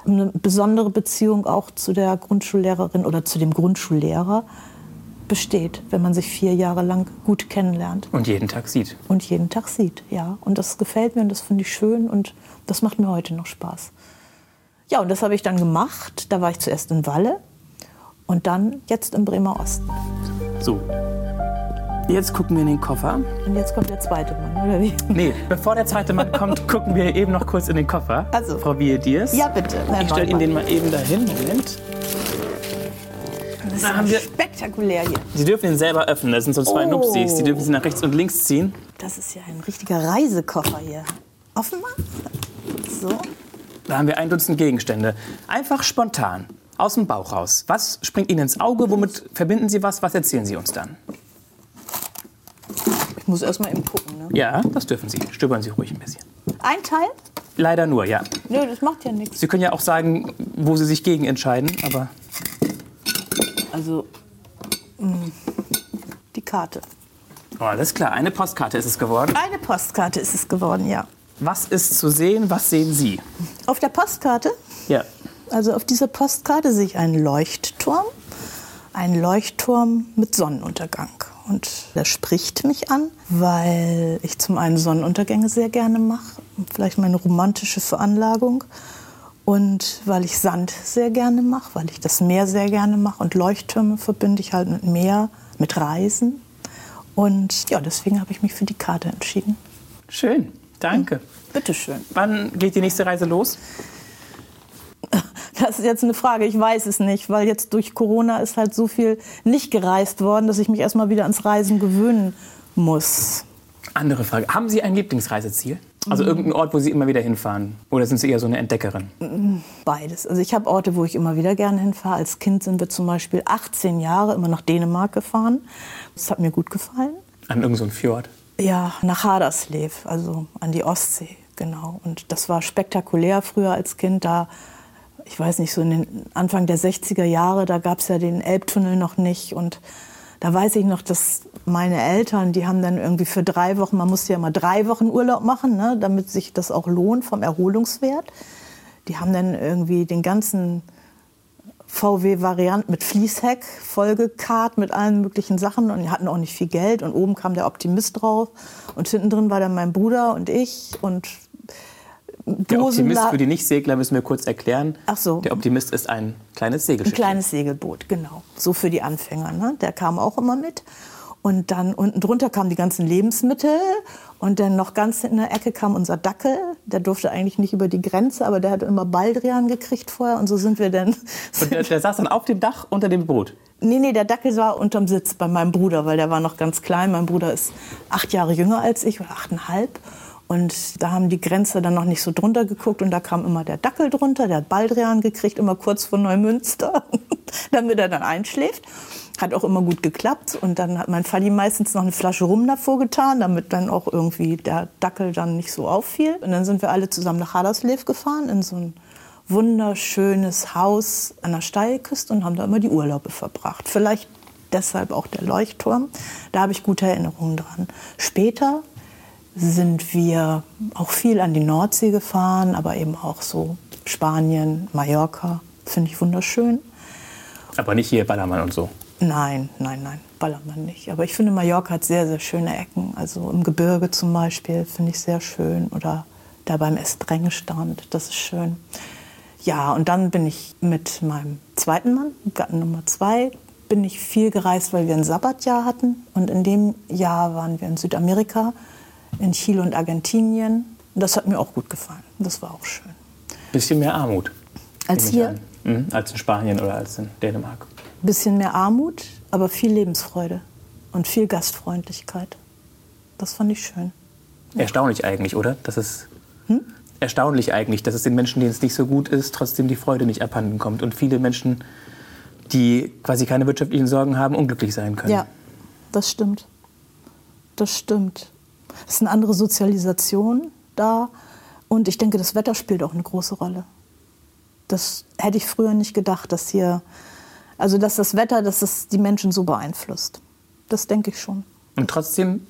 eine besondere Beziehung auch zu der Grundschullehrerin oder zu dem Grundschullehrer besteht, wenn man sich vier Jahre lang gut kennenlernt Und jeden Tag sieht. und jeden Tag sieht. Ja, und das gefällt mir und das finde ich schön und das macht mir heute noch Spaß. Ja, und das habe ich dann gemacht. Da war ich zuerst in Walle und dann jetzt im Bremer Osten. So. Jetzt gucken wir in den Koffer. Und jetzt kommt der zweite Mann, oder wie? Nee, bevor der zweite Mann kommt, gucken wir eben noch kurz in den Koffer. Also. Frau Biediers. Ja, bitte. Herr Ich stelle Ihnen den mal eben dahin. Moment. Das ist Da haben wir- spektakulär hier. Sie dürfen ihn selber öffnen. Das sind so zwei Oh. Nupsis. Sie dürfen sie nach rechts und links ziehen. Das ist ja ein richtiger Reisekoffer hier. Offen mal? So. Da haben wir ein Dutzend Gegenstände. Einfach spontan. Aus dem Bauch raus. Was springt Ihnen ins Auge? Womit verbinden Sie was? Was erzählen Sie uns dann? Ich muss erst mal eben gucken. Ne? Ja, das dürfen Sie. Stöbern Sie ruhig ein bisschen. Ein Teil? Leider nur, ja. Nö, das macht ja nichts. Sie können ja auch sagen, wo Sie sich gegen entscheiden, aber Also, mh, die Karte. oh, alles klar. Eine Postkarte ist es geworden. Eine Postkarte ist es geworden, ja. Was ist zu sehen? Was sehen Sie? Auf der Postkarte, Ja. also auf dieser Postkarte sehe ich einen Leuchtturm. Einen Leuchtturm mit Sonnenuntergang. Und das spricht mich an, weil ich zum einen Sonnenuntergänge sehr gerne mache, vielleicht meine romantische Veranlagung. Und weil ich Sand sehr gerne mache, weil ich das Meer sehr gerne mache. Und Leuchttürme verbinde ich halt mit Meer, mit Reisen. Und ja, deswegen habe ich mich für die Karte entschieden. Schön. Danke. Bitteschön. Wann geht die nächste Reise los? Das ist jetzt eine Frage, ich weiß es nicht, weil jetzt durch Corona ist halt so viel nicht gereist worden, dass ich mich erstmal wieder ans Reisen gewöhnen muss. Andere Frage. Haben Sie ein Lieblingsreiseziel? Also irgendein Ort, wo Sie immer wieder hinfahren? Oder sind Sie eher so eine Entdeckerin? Beides. Also ich habe Orte, wo ich immer wieder gerne hinfahre. Als Kind sind wir zum Beispiel 18 Jahre immer nach Dänemark gefahren. Das hat mir gut gefallen. An irgendeinem Fjord? Ja, nach Haderslev, also an die Ostsee, genau. Und das war spektakulär früher als Kind. Da, ich weiß nicht, so in den Anfang der 60er Jahre, da gab es ja den Elbtunnel noch nicht. Und da weiß ich noch, dass meine Eltern, die haben dann irgendwie für drei Wochen, man musste ja immer drei Wochen Urlaub machen, ne, damit sich das auch lohnt vom Erholungswert. Die haben dann irgendwie den ganzen VW-Variant mit Fließheck vollgekarrt mit allen möglichen Sachen und hatten auch nicht viel Geld und oben kam der Optimist drauf und hinten drin war dann mein Bruder und ich und Der Optimist für die Nicht-Segler müssen wir kurz erklären. Ach so. Der Optimist ist ein kleines ein Segelschiff. kleines Segelboot, genau. So für die Anfänger. Ne? Der kam auch immer mit. Und dann unten drunter kamen die ganzen Lebensmittel. Und dann noch ganz in der Ecke kam unser Dackel. Der durfte eigentlich nicht über die Grenze, aber der hat immer Baldrian gekriegt vorher. Und so sind wir dann. Und der, der saß dann auf dem Dach unter dem Boot. Nee, nee, der Dackel war unterm Sitz bei meinem Bruder, weil der war noch ganz klein. Mein Bruder ist acht Jahre jünger als ich oder achteinhalb. Und da haben die Grenze dann noch nicht so drunter geguckt und da kam immer der Dackel drunter, der hat Baldrian gekriegt, immer kurz vor Neumünster, damit er dann einschläft. Hat auch immer gut geklappt und dann hat mein Vati meistens noch eine Flasche Rum davor getan, damit dann auch irgendwie der Dackel dann nicht so auffiel. Und dann sind wir alle zusammen nach Haderslev gefahren in so ein wunderschönes Haus an der Steilküste und haben da immer die Urlaube verbracht. Vielleicht deshalb auch der Leuchtturm. Da habe ich gute Erinnerungen dran. Später sind wir auch viel an die Nordsee gefahren, aber eben auch so Spanien, Mallorca. Finde ich wunderschön. Aber nicht hier Ballermann und so. Nein, nein, nein, Ballermann nicht. Aber ich finde, Mallorca hat sehr, sehr schöne Ecken. Also im Gebirge zum Beispiel finde ich sehr schön. Oder da beim Estrengestrand, das ist schön. Ja, und dann bin ich mit meinem zweiten Mann, Gatten Nummer zwei, bin ich viel gereist, weil wir ein Sabbatjahr hatten. Und in dem Jahr waren wir in Südamerika, in Chile und Argentinien. Das hat mir auch gut gefallen. Das war auch schön. Bisschen mehr Armut. Als hier? Mhm, als in Spanien oder als in Dänemark. Bisschen mehr Armut, aber viel Lebensfreude und viel Gastfreundlichkeit. Das fand ich schön. Erstaunlich eigentlich, oder? Das ist hm? erstaunlich eigentlich, dass es den Menschen, denen es nicht so gut ist, trotzdem die Freude nicht abhanden kommt. Und viele Menschen, die quasi keine wirtschaftlichen Sorgen haben, unglücklich sein können. Ja, das stimmt. Das stimmt. Es ist eine andere Sozialisation da. Und ich denke, das Wetter spielt auch eine große Rolle. Das hätte ich früher nicht gedacht, dass hier, also dass das Wetter, dass es die Menschen so beeinflusst. Das denke ich schon. Und trotzdem,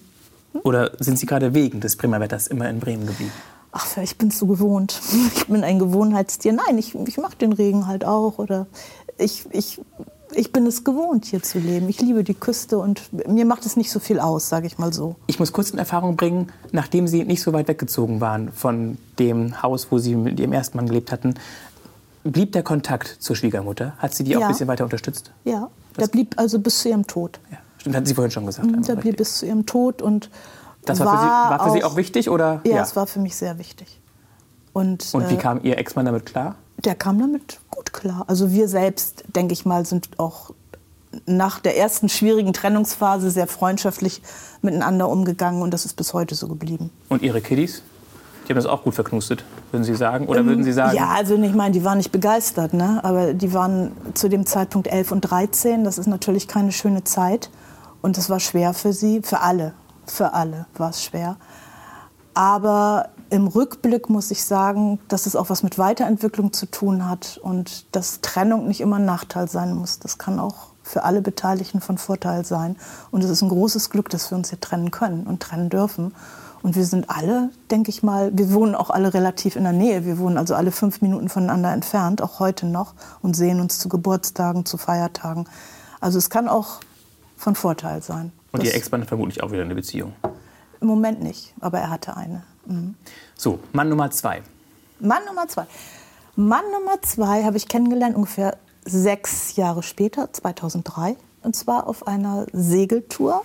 oder sind Sie gerade wegen des Bremer immer in Bremen geblieben? ach, ich bin es so gewohnt. Ich bin ein Gewohnheitstier. Nein, ich, ich mache den Regen halt auch. Oder ich, ich, ich bin es gewohnt, hier zu leben. Ich liebe die Küste und mir macht es nicht so viel aus, sage ich mal so. Ich muss kurz in Erfahrung bringen, nachdem Sie nicht so weit weggezogen waren von dem Haus, wo Sie mit Ihrem ersten Mann gelebt hatten, blieb der Kontakt zur Schwiegermutter? Hat sie die auch ja. ein bisschen weiter unterstützt? Ja, das der blieb also bis zu ihrem Tod. Ja. Stimmt, hatten Sie vorhin schon gesagt. Mhm, der blieb bis zu ihrem Tod und das war, war, für, Sie, war für Sie auch wichtig? Oder? Ja, es war für mich sehr wichtig. Und, und wie äh, kam Ihr Ex-Mann damit klar? Der kam damit gut klar. Also wir selbst, denke ich mal, sind auch nach der ersten schwierigen Trennungsphase sehr freundschaftlich miteinander umgegangen und das ist bis heute so geblieben. Und Ihre Kiddies? Die haben das auch gut verknustet, würden Sie sagen? Oder ähm, würden Sie sagen? Ja, also ich meine, die waren nicht begeistert, ne? aber die waren zu dem Zeitpunkt 11 und 13. Das ist natürlich keine schöne Zeit und es war schwer für sie, für alle. Für alle war es schwer. Aber im Rückblick muss ich sagen, dass es auch was mit Weiterentwicklung zu tun hat und dass Trennung nicht immer ein Nachteil sein muss. Das kann auch für alle Beteiligten von Vorteil sein. Und es ist ein großes Glück, dass wir uns hier trennen können und trennen dürfen. Und wir sind alle, denke ich mal, wir wohnen auch alle relativ in der Nähe. Wir wohnen also alle fünf Minuten voneinander entfernt, auch heute noch, und sehen uns zu Geburtstagen, zu Feiertagen. Also es kann auch von Vorteil sein. Und Ihr Ex-Mann vermutlich auch wieder eine Beziehung? Im Moment nicht, aber er hatte eine. Mhm. So, Mann Nummer zwei. Mann Nummer zwei. Mann Nummer zwei habe ich kennengelernt ungefähr sechs Jahre später, 2003. Und zwar auf einer Segeltour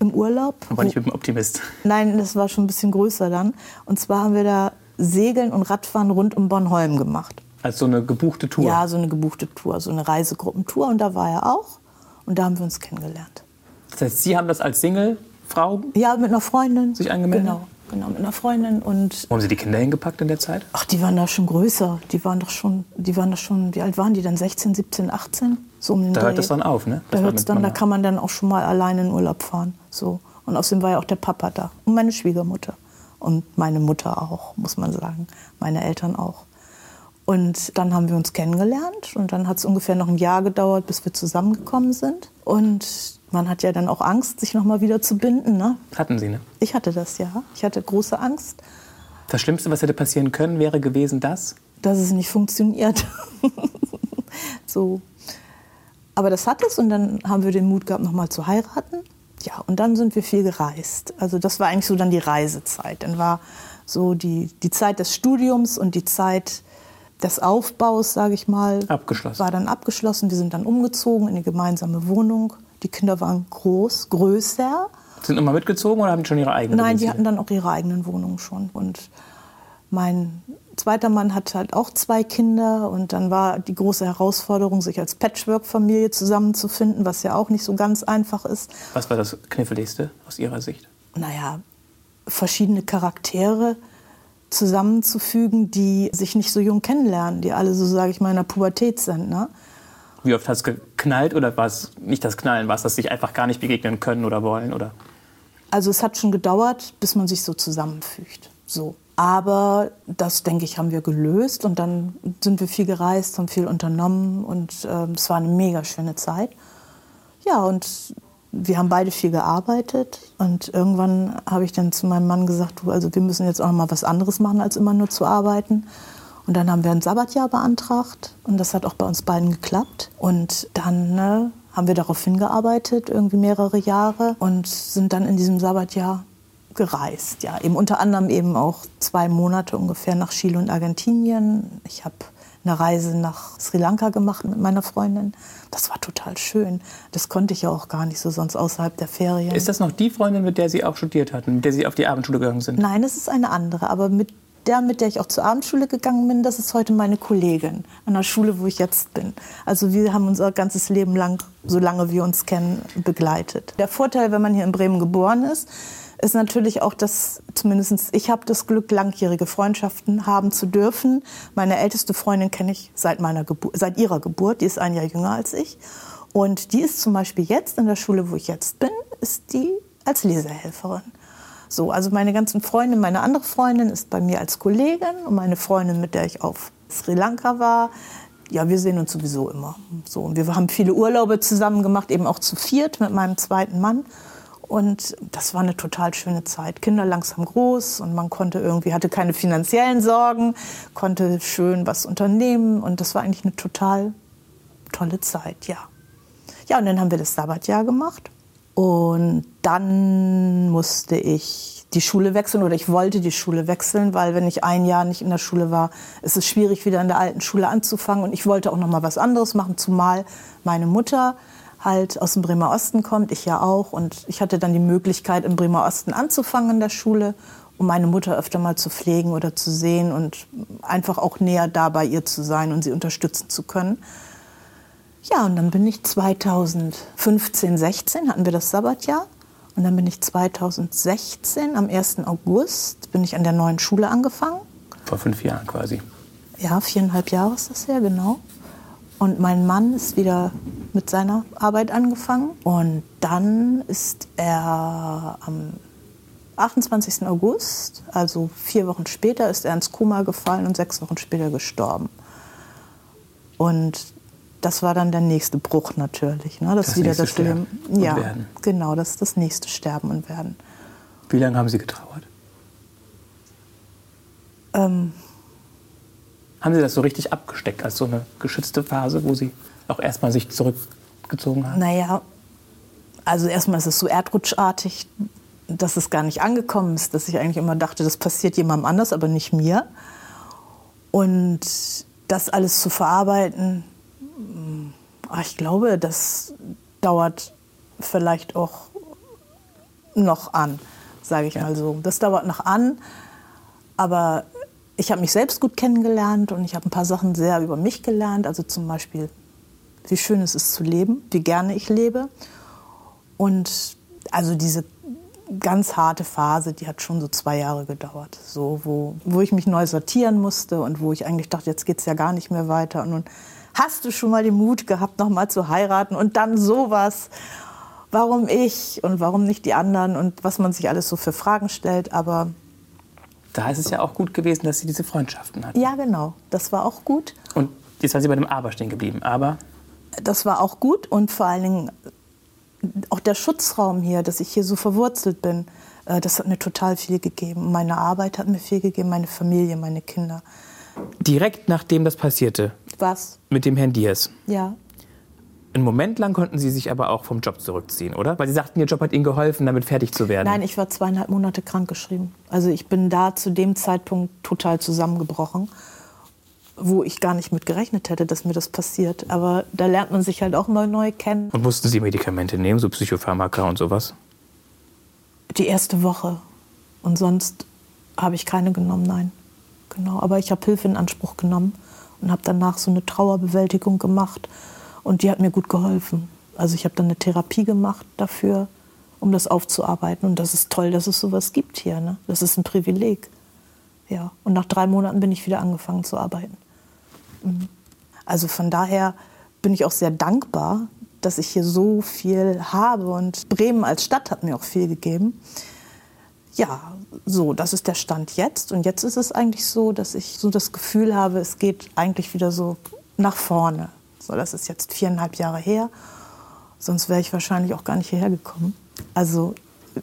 im Urlaub. Aber nicht mit dem Optimist. Nein, das war schon ein bisschen größer dann. Und zwar haben wir da Segeln und Radfahren rund um Bornholm gemacht. Als so eine gebuchte Tour? Ja, so eine gebuchte Tour, so eine Reisegruppentour. Und da war er auch. Und da haben wir uns kennengelernt. Das heißt, Sie haben das als Single-Frau? Ja, mit einer Freundin. Sich angemeldet? Genau, genau, mit einer Freundin. Und Wo haben Sie die Kinder hingepackt in der Zeit? Ach, die waren da schon größer. Die waren doch schon, die waren doch schon, wie alt waren die dann? 16, 17, 18? So um den da Dreh. hört das dann auf, ne? Das da, hört's dann, da kann man dann auch schon mal alleine in Urlaub fahren. So. Und außerdem war ja auch der Papa da. Und meine Schwiegermutter. Und meine Mutter auch, muss man sagen. Meine Eltern auch. Und dann haben wir uns kennengelernt und dann hat es ungefähr noch ein Jahr gedauert, bis wir zusammengekommen sind. Und man hat ja dann auch Angst, sich noch mal wieder zu binden. Ne? Hatten Sie, ne? Ich hatte das, ja. Ich hatte große Angst. Das Schlimmste, was hätte passieren können, wäre gewesen, dass? Dass es nicht funktioniert. so. Aber das hat es und dann haben wir den Mut gehabt, noch mal zu heiraten. Ja, und dann sind wir viel gereist. Also das war eigentlich so dann die Reisezeit. Dann war so die, die Zeit des Studiums und die Zeit des Aufbaus, sage ich mal, abgeschlossen. war dann abgeschlossen. Wir sind dann umgezogen in eine gemeinsame Wohnung. Die Kinder waren groß, größer. Sind immer mitgezogen oder haben schon ihre eigenen? Nein, die hatten dann auch ihre eigenen Wohnungen schon. Und mein zweiter Mann hat halt auch zwei Kinder und dann war die große Herausforderung, sich als Patchwork-Familie zusammenzufinden, was ja auch nicht so ganz einfach ist. Was war das Kniffligste aus Ihrer Sicht? Naja, verschiedene Charaktere zusammenzufügen, die sich nicht so jung kennenlernen, die alle so, sage ich mal, in der Pubertät sind. Ne? Wie oft hat es geknallt oder war es nicht das Knallen, war es, dass sich einfach gar nicht begegnen können oder wollen? Oder? Also es hat schon gedauert, bis man sich so zusammenfügt. So. Aber das, denke ich, haben wir gelöst und dann sind wir viel gereist, haben viel unternommen und äh, es war eine mega schöne Zeit. Ja, und wir haben beide viel gearbeitet und irgendwann habe ich dann zu meinem Mann gesagt, du, also wir müssen jetzt auch noch mal was anderes machen, als immer nur zu arbeiten. Und dann haben wir ein Sabbatjahr beantragt und das hat auch bei uns beiden geklappt. Und dann ne, haben wir darauf hingearbeitet, irgendwie mehrere Jahre und sind dann in diesem Sabbatjahr gereist. Ja, eben unter anderem eben auch zwei Monate ungefähr nach Chile und Argentinien. Ich habe eine Reise nach Sri Lanka gemacht mit meiner Freundin. Das war total schön. Das konnte ich ja auch gar nicht so sonst außerhalb der Ferien. Ist das noch die Freundin, mit der Sie auch studiert hatten, mit der Sie auf die Abendschule gegangen sind? Nein, es ist eine andere, aber mit der, mit der ich auch zur Abendschule gegangen bin, das ist heute meine Kollegin an der Schule, wo ich jetzt bin. Also wir haben unser ganzes Leben lang, solange wir uns kennen, begleitet. Der Vorteil, wenn man hier in Bremen geboren ist, ist natürlich auch, dass zumindest ich habe das Glück, langjährige Freundschaften haben zu dürfen. Meine älteste Freundin kenne ich seit, meiner Gebur seit ihrer Geburt, die ist ein Jahr jünger als ich. Und die ist zum Beispiel jetzt in der Schule, wo ich jetzt bin, ist die als Lesehelferin. So, also meine ganzen Freunde, meine andere Freundin ist bei mir als Kollegin und meine Freundin, mit der ich auf Sri Lanka war, ja, wir sehen uns sowieso immer. So, und wir haben viele Urlaube zusammen gemacht, eben auch zu viert mit meinem zweiten Mann. Und das war eine total schöne Zeit. Kinder langsam groß und man konnte irgendwie, hatte keine finanziellen Sorgen, konnte schön was unternehmen und das war eigentlich eine total tolle Zeit, ja. Ja, und dann haben wir das Sabbatjahr gemacht und dann musste ich die Schule wechseln oder ich wollte die Schule wechseln, weil wenn ich ein Jahr nicht in der Schule war, ist es schwierig, wieder in der alten Schule anzufangen und ich wollte auch noch mal was anderes machen, zumal meine Mutter halt aus dem Bremer Osten kommt, ich ja auch. Und ich hatte dann die Möglichkeit, im Bremer Osten anzufangen in der Schule, um meine Mutter öfter mal zu pflegen oder zu sehen und einfach auch näher da bei ihr zu sein und sie unterstützen zu können. Ja, und dann bin ich 2015, 16 hatten wir das Sabbatjahr. Und dann bin ich 2016, am 1. August, bin ich an der neuen Schule angefangen. Vor fünf Jahren quasi. Ja, viereinhalb Jahre ist das her, genau. Und mein Mann ist wieder mit seiner Arbeit angefangen. Und dann ist er am 28. August, also vier Wochen später, ist er ins Koma gefallen und sechs Wochen später gestorben. Und das war dann der nächste Bruch natürlich. Ne? Das, das wieder das Leben. Ja, werden. genau, das ist das nächste Sterben und Werden. Wie lange haben Sie getrauert? Ähm, haben Sie das so richtig abgesteckt als so eine geschützte Phase, wo Sie auch erstmal sich zurückgezogen haben? Naja, also erstmal ist es so erdrutschartig, dass es gar nicht angekommen ist, dass ich eigentlich immer dachte, das passiert jemandem anders, aber nicht mir. Und das alles zu verarbeiten, ich glaube, das dauert vielleicht auch noch an, sage ich ja. mal so. Das dauert noch an, aber ich habe mich selbst gut kennengelernt und ich habe ein paar Sachen sehr über mich gelernt. Also zum Beispiel, wie schön es ist zu leben, wie gerne ich lebe. Und also diese ganz harte Phase, die hat schon so zwei Jahre gedauert. So, wo, wo ich mich neu sortieren musste und wo ich eigentlich dachte, jetzt geht es ja gar nicht mehr weiter. Und nun hast du schon mal den Mut gehabt, noch mal zu heiraten und dann sowas. Warum ich und warum nicht die anderen und was man sich alles so für Fragen stellt. Aber da ist es ja auch gut gewesen, dass Sie diese Freundschaften hatten. Ja, genau. Das war auch gut. Und jetzt waren Sie bei dem Aber stehen geblieben. Aber? Das war auch gut und vor allen Dingen auch der Schutzraum hier, dass ich hier so verwurzelt bin, äh, das hat mir total viel gegeben. Meine Arbeit hat mir viel gegeben, meine Familie, meine Kinder. Direkt nachdem das passierte? Was? Mit dem Herrn Diaz? Ja. Einen Moment lang konnten Sie sich aber auch vom Job zurückziehen, oder? Weil Sie sagten, Ihr Job hat Ihnen geholfen, damit fertig zu werden. Nein, ich war zweieinhalb Monate krankgeschrieben. Also ich bin da zu dem Zeitpunkt total zusammengebrochen, wo ich gar nicht mit gerechnet hätte, dass mir das passiert. Aber da lernt man sich halt auch mal neu kennen. Und mussten Sie Medikamente nehmen, so Psychopharmaka und sowas? Die erste Woche. Und sonst habe ich keine genommen, nein. Genau. Aber ich habe Hilfe in Anspruch genommen und habe danach so eine Trauerbewältigung gemacht und die hat mir gut geholfen. Also ich habe dann eine Therapie gemacht dafür, um das aufzuarbeiten. Und das ist toll, dass es sowas gibt hier. Ne? Das ist ein Privileg. Ja. Und nach drei Monaten bin ich wieder angefangen zu arbeiten. Mhm. Also von daher bin ich auch sehr dankbar, dass ich hier so viel habe. Und Bremen als Stadt hat mir auch viel gegeben. Ja, so, das ist der Stand jetzt. Und jetzt ist es eigentlich so, dass ich so das Gefühl habe, es geht eigentlich wieder so nach vorne. So, das ist jetzt viereinhalb Jahre her. Sonst wäre ich wahrscheinlich auch gar nicht hierher gekommen. Also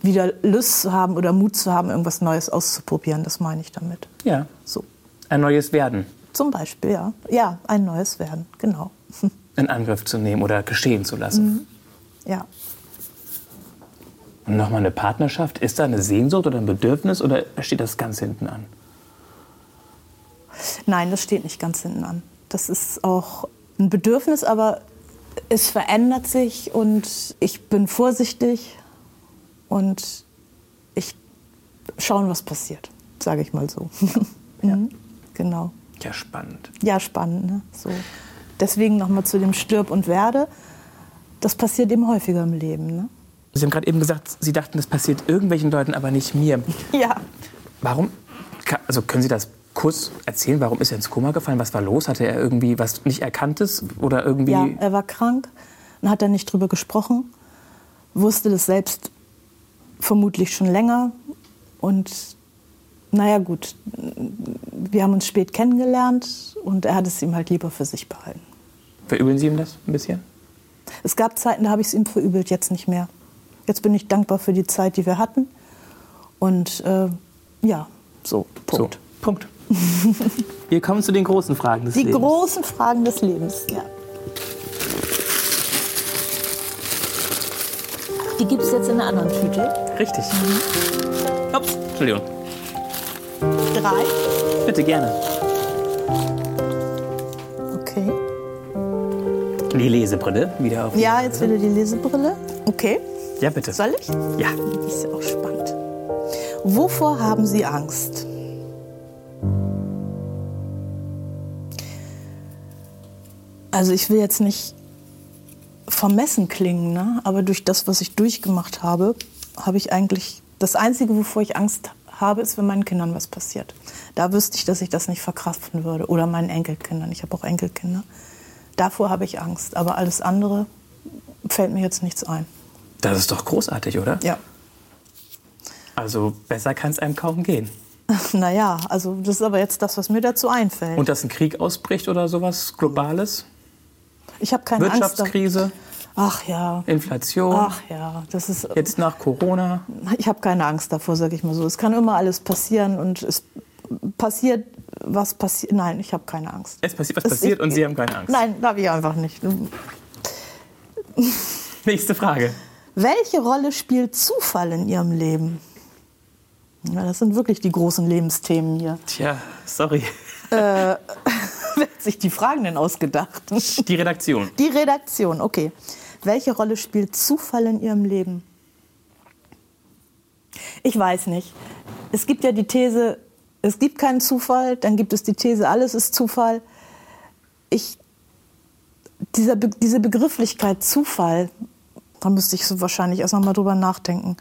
wieder Lust zu haben oder Mut zu haben, irgendwas Neues auszuprobieren, das meine ich damit. Ja. So. Ein neues Werden. Zum Beispiel, ja. Ja, ein neues Werden, genau. In Angriff zu nehmen oder geschehen zu lassen. Mhm. Ja. Und nochmal eine Partnerschaft, ist da eine Sehnsucht oder ein Bedürfnis oder steht das ganz hinten an? Nein, das steht nicht ganz hinten an. Das ist auch ein Bedürfnis, aber es verändert sich und ich bin vorsichtig und ich schaue, was passiert, sage ich mal so. Ja. mhm, genau. Ja, spannend. Ja, spannend. Ne? So. Deswegen nochmal zu dem Stirb und Werde. Das passiert eben häufiger im Leben. Ne? Sie haben gerade eben gesagt, Sie dachten, das passiert irgendwelchen Leuten, aber nicht mir. Ja. Warum? Also können Sie das kurz erzählen? Warum ist er ins Koma gefallen? Was war los? Hatte er irgendwie was nicht Erkanntes oder irgendwie? Ja, er war krank. Dann hat er nicht drüber gesprochen, wusste das selbst vermutlich schon länger und naja gut, wir haben uns spät kennengelernt und er hat es ihm halt lieber für sich behalten. Verübeln Sie ihm das ein bisschen? Es gab Zeiten, da habe ich es ihm verübelt, jetzt nicht mehr. Jetzt bin ich dankbar für die Zeit, die wir hatten. Und äh, ja, so, Punkt. So, Punkt. wir kommen zu den großen Fragen des die Lebens. Die großen Fragen des Lebens, ja. Die gibt es jetzt in einer anderen Tüte. Richtig. Mhm. Ups, Entschuldigung. Drei? Bitte gerne. Okay. Die Lesebrille wieder auf. Ja, jetzt wieder die Lesebrille. Okay. Ja, bitte. Soll ich? Ja. Das ist ja auch spannend. Wovor haben Sie Angst? Also ich will jetzt nicht vermessen klingen, ne? aber durch das, was ich durchgemacht habe, habe ich eigentlich das Einzige, wovor ich Angst habe, ist, wenn meinen Kindern was passiert. Da wüsste ich, dass ich das nicht verkraften würde. Oder meinen Enkelkindern. Ich habe auch Enkelkinder. Davor habe ich Angst. Aber alles andere fällt mir jetzt nichts ein. Das ist doch großartig, oder? Ja. Also besser kann es einem kaum gehen. Naja, also das ist aber jetzt das, was mir dazu einfällt. Und dass ein Krieg ausbricht oder sowas Globales? Ich habe keine Wirtschaftskrise? Angst. Ach ja. Inflation. Ach ja, das ist. Jetzt nach Corona. Ich habe keine Angst davor, sage ich mal so. Es kann immer alles passieren und es passiert, was passiert. Nein, ich habe keine Angst. Es passiert, was es, passiert und Sie haben keine Angst. Nein, habe ich einfach nicht. Nächste Frage. Welche Rolle spielt Zufall in Ihrem Leben? Ja, das sind wirklich die großen Lebensthemen hier. Tja, sorry. Äh, wer hat sich die Fragen denn ausgedacht? Die Redaktion. Die Redaktion, okay. Welche Rolle spielt Zufall in Ihrem Leben? Ich weiß nicht. Es gibt ja die These, es gibt keinen Zufall, dann gibt es die These, alles ist Zufall. Ich, dieser, diese Begrifflichkeit Zufall, da müsste ich so wahrscheinlich erst noch mal drüber nachdenken.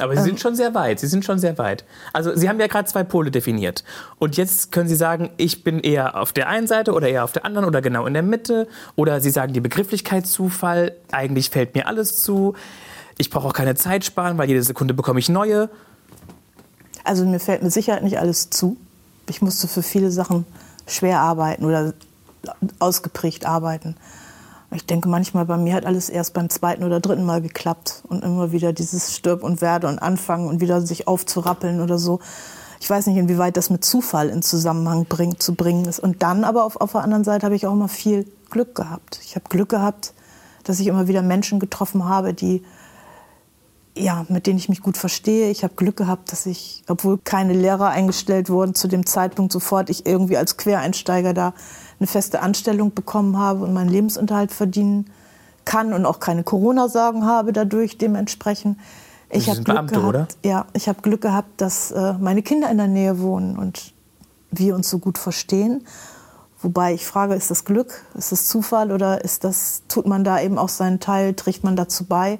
Aber Sie ähm, sind schon sehr weit. Sie sind schon sehr weit. Also Sie haben ja gerade zwei Pole definiert. Und jetzt können Sie sagen, ich bin eher auf der einen Seite oder eher auf der anderen oder genau in der Mitte. Oder Sie sagen die Begrifflichkeit Zufall. Eigentlich fällt mir alles zu. Ich brauche auch keine Zeit sparen, weil jede Sekunde bekomme ich neue. Also mir fällt mit Sicherheit nicht alles zu. Ich musste für viele Sachen schwer arbeiten oder ausgeprägt arbeiten. Ich denke manchmal, bei mir hat alles erst beim zweiten oder dritten Mal geklappt und immer wieder dieses Stirb und Werde und Anfangen und wieder sich aufzurappeln oder so. Ich weiß nicht, inwieweit das mit Zufall in Zusammenhang bring, zu bringen ist. Und dann aber auf, auf der anderen Seite habe ich auch immer viel Glück gehabt. Ich habe Glück gehabt, dass ich immer wieder Menschen getroffen habe, die ja, mit denen ich mich gut verstehe. Ich habe Glück gehabt, dass ich, obwohl keine Lehrer eingestellt wurden, zu dem Zeitpunkt sofort ich irgendwie als Quereinsteiger da eine feste Anstellung bekommen habe und meinen Lebensunterhalt verdienen kann und auch keine Corona-Sorgen habe dadurch dementsprechend. Ich habe Glück Beamte, gehabt, oder? Ja, ich habe Glück gehabt, dass äh, meine Kinder in der Nähe wohnen und wir uns so gut verstehen. Wobei ich frage, ist das Glück, ist das Zufall oder ist das, tut man da eben auch seinen Teil, trägt man dazu bei?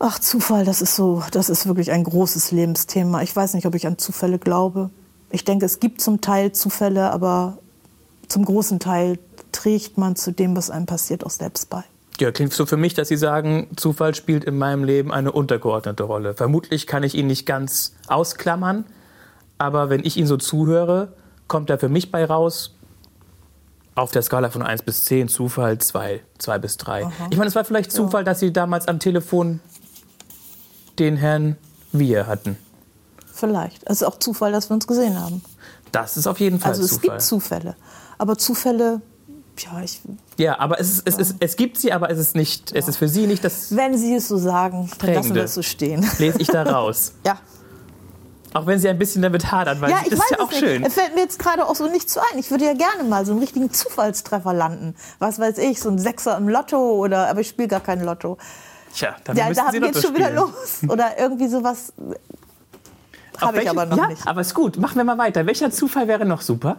Ach, Zufall, das ist so, das ist wirklich ein großes Lebensthema. Ich weiß nicht, ob ich an Zufälle glaube. Ich denke, es gibt zum Teil Zufälle, aber zum großen Teil trägt man zu dem, was einem passiert, auch selbst bei. Ja, klingt so für mich, dass Sie sagen, Zufall spielt in meinem Leben eine untergeordnete Rolle. Vermutlich kann ich ihn nicht ganz ausklammern, aber wenn ich Ihnen so zuhöre, kommt da für mich bei raus, auf der Skala von 1 bis 10 Zufall 2, 2 bis 3. Aha. Ich meine, es war vielleicht Zufall, ja. dass Sie damals am Telefon den Herrn Wir hatten. Vielleicht. Es ist auch Zufall, dass wir uns gesehen haben. Das ist auf jeden Fall Zufall. Also es gibt Zufälle. Aber Zufälle, ja, ich... Ja, aber es, ist, es, ist, es gibt sie, aber es ist, nicht, ja. es ist für Sie nicht das Wenn Sie es so sagen, dann lassen wir es so stehen. Lese ich da raus. ja. Auch wenn sie ein bisschen damit hadern, weil Ja, ich das weiß ist ja auch nicht. schön. Es fällt mir jetzt gerade auch so nicht zu ein. Ich würde ja gerne mal so einen richtigen Zufallstreffer landen. Was weiß ich, so ein Sechser im Lotto oder, aber ich spiele gar kein Lotto. Tja, dafür Ja, da sie geht's Lotto schon wieder los. Oder irgendwie sowas. Auf Habe ich aber noch ja, nicht. aber ist gut. Machen wir mal weiter. Welcher Zufall wäre noch super?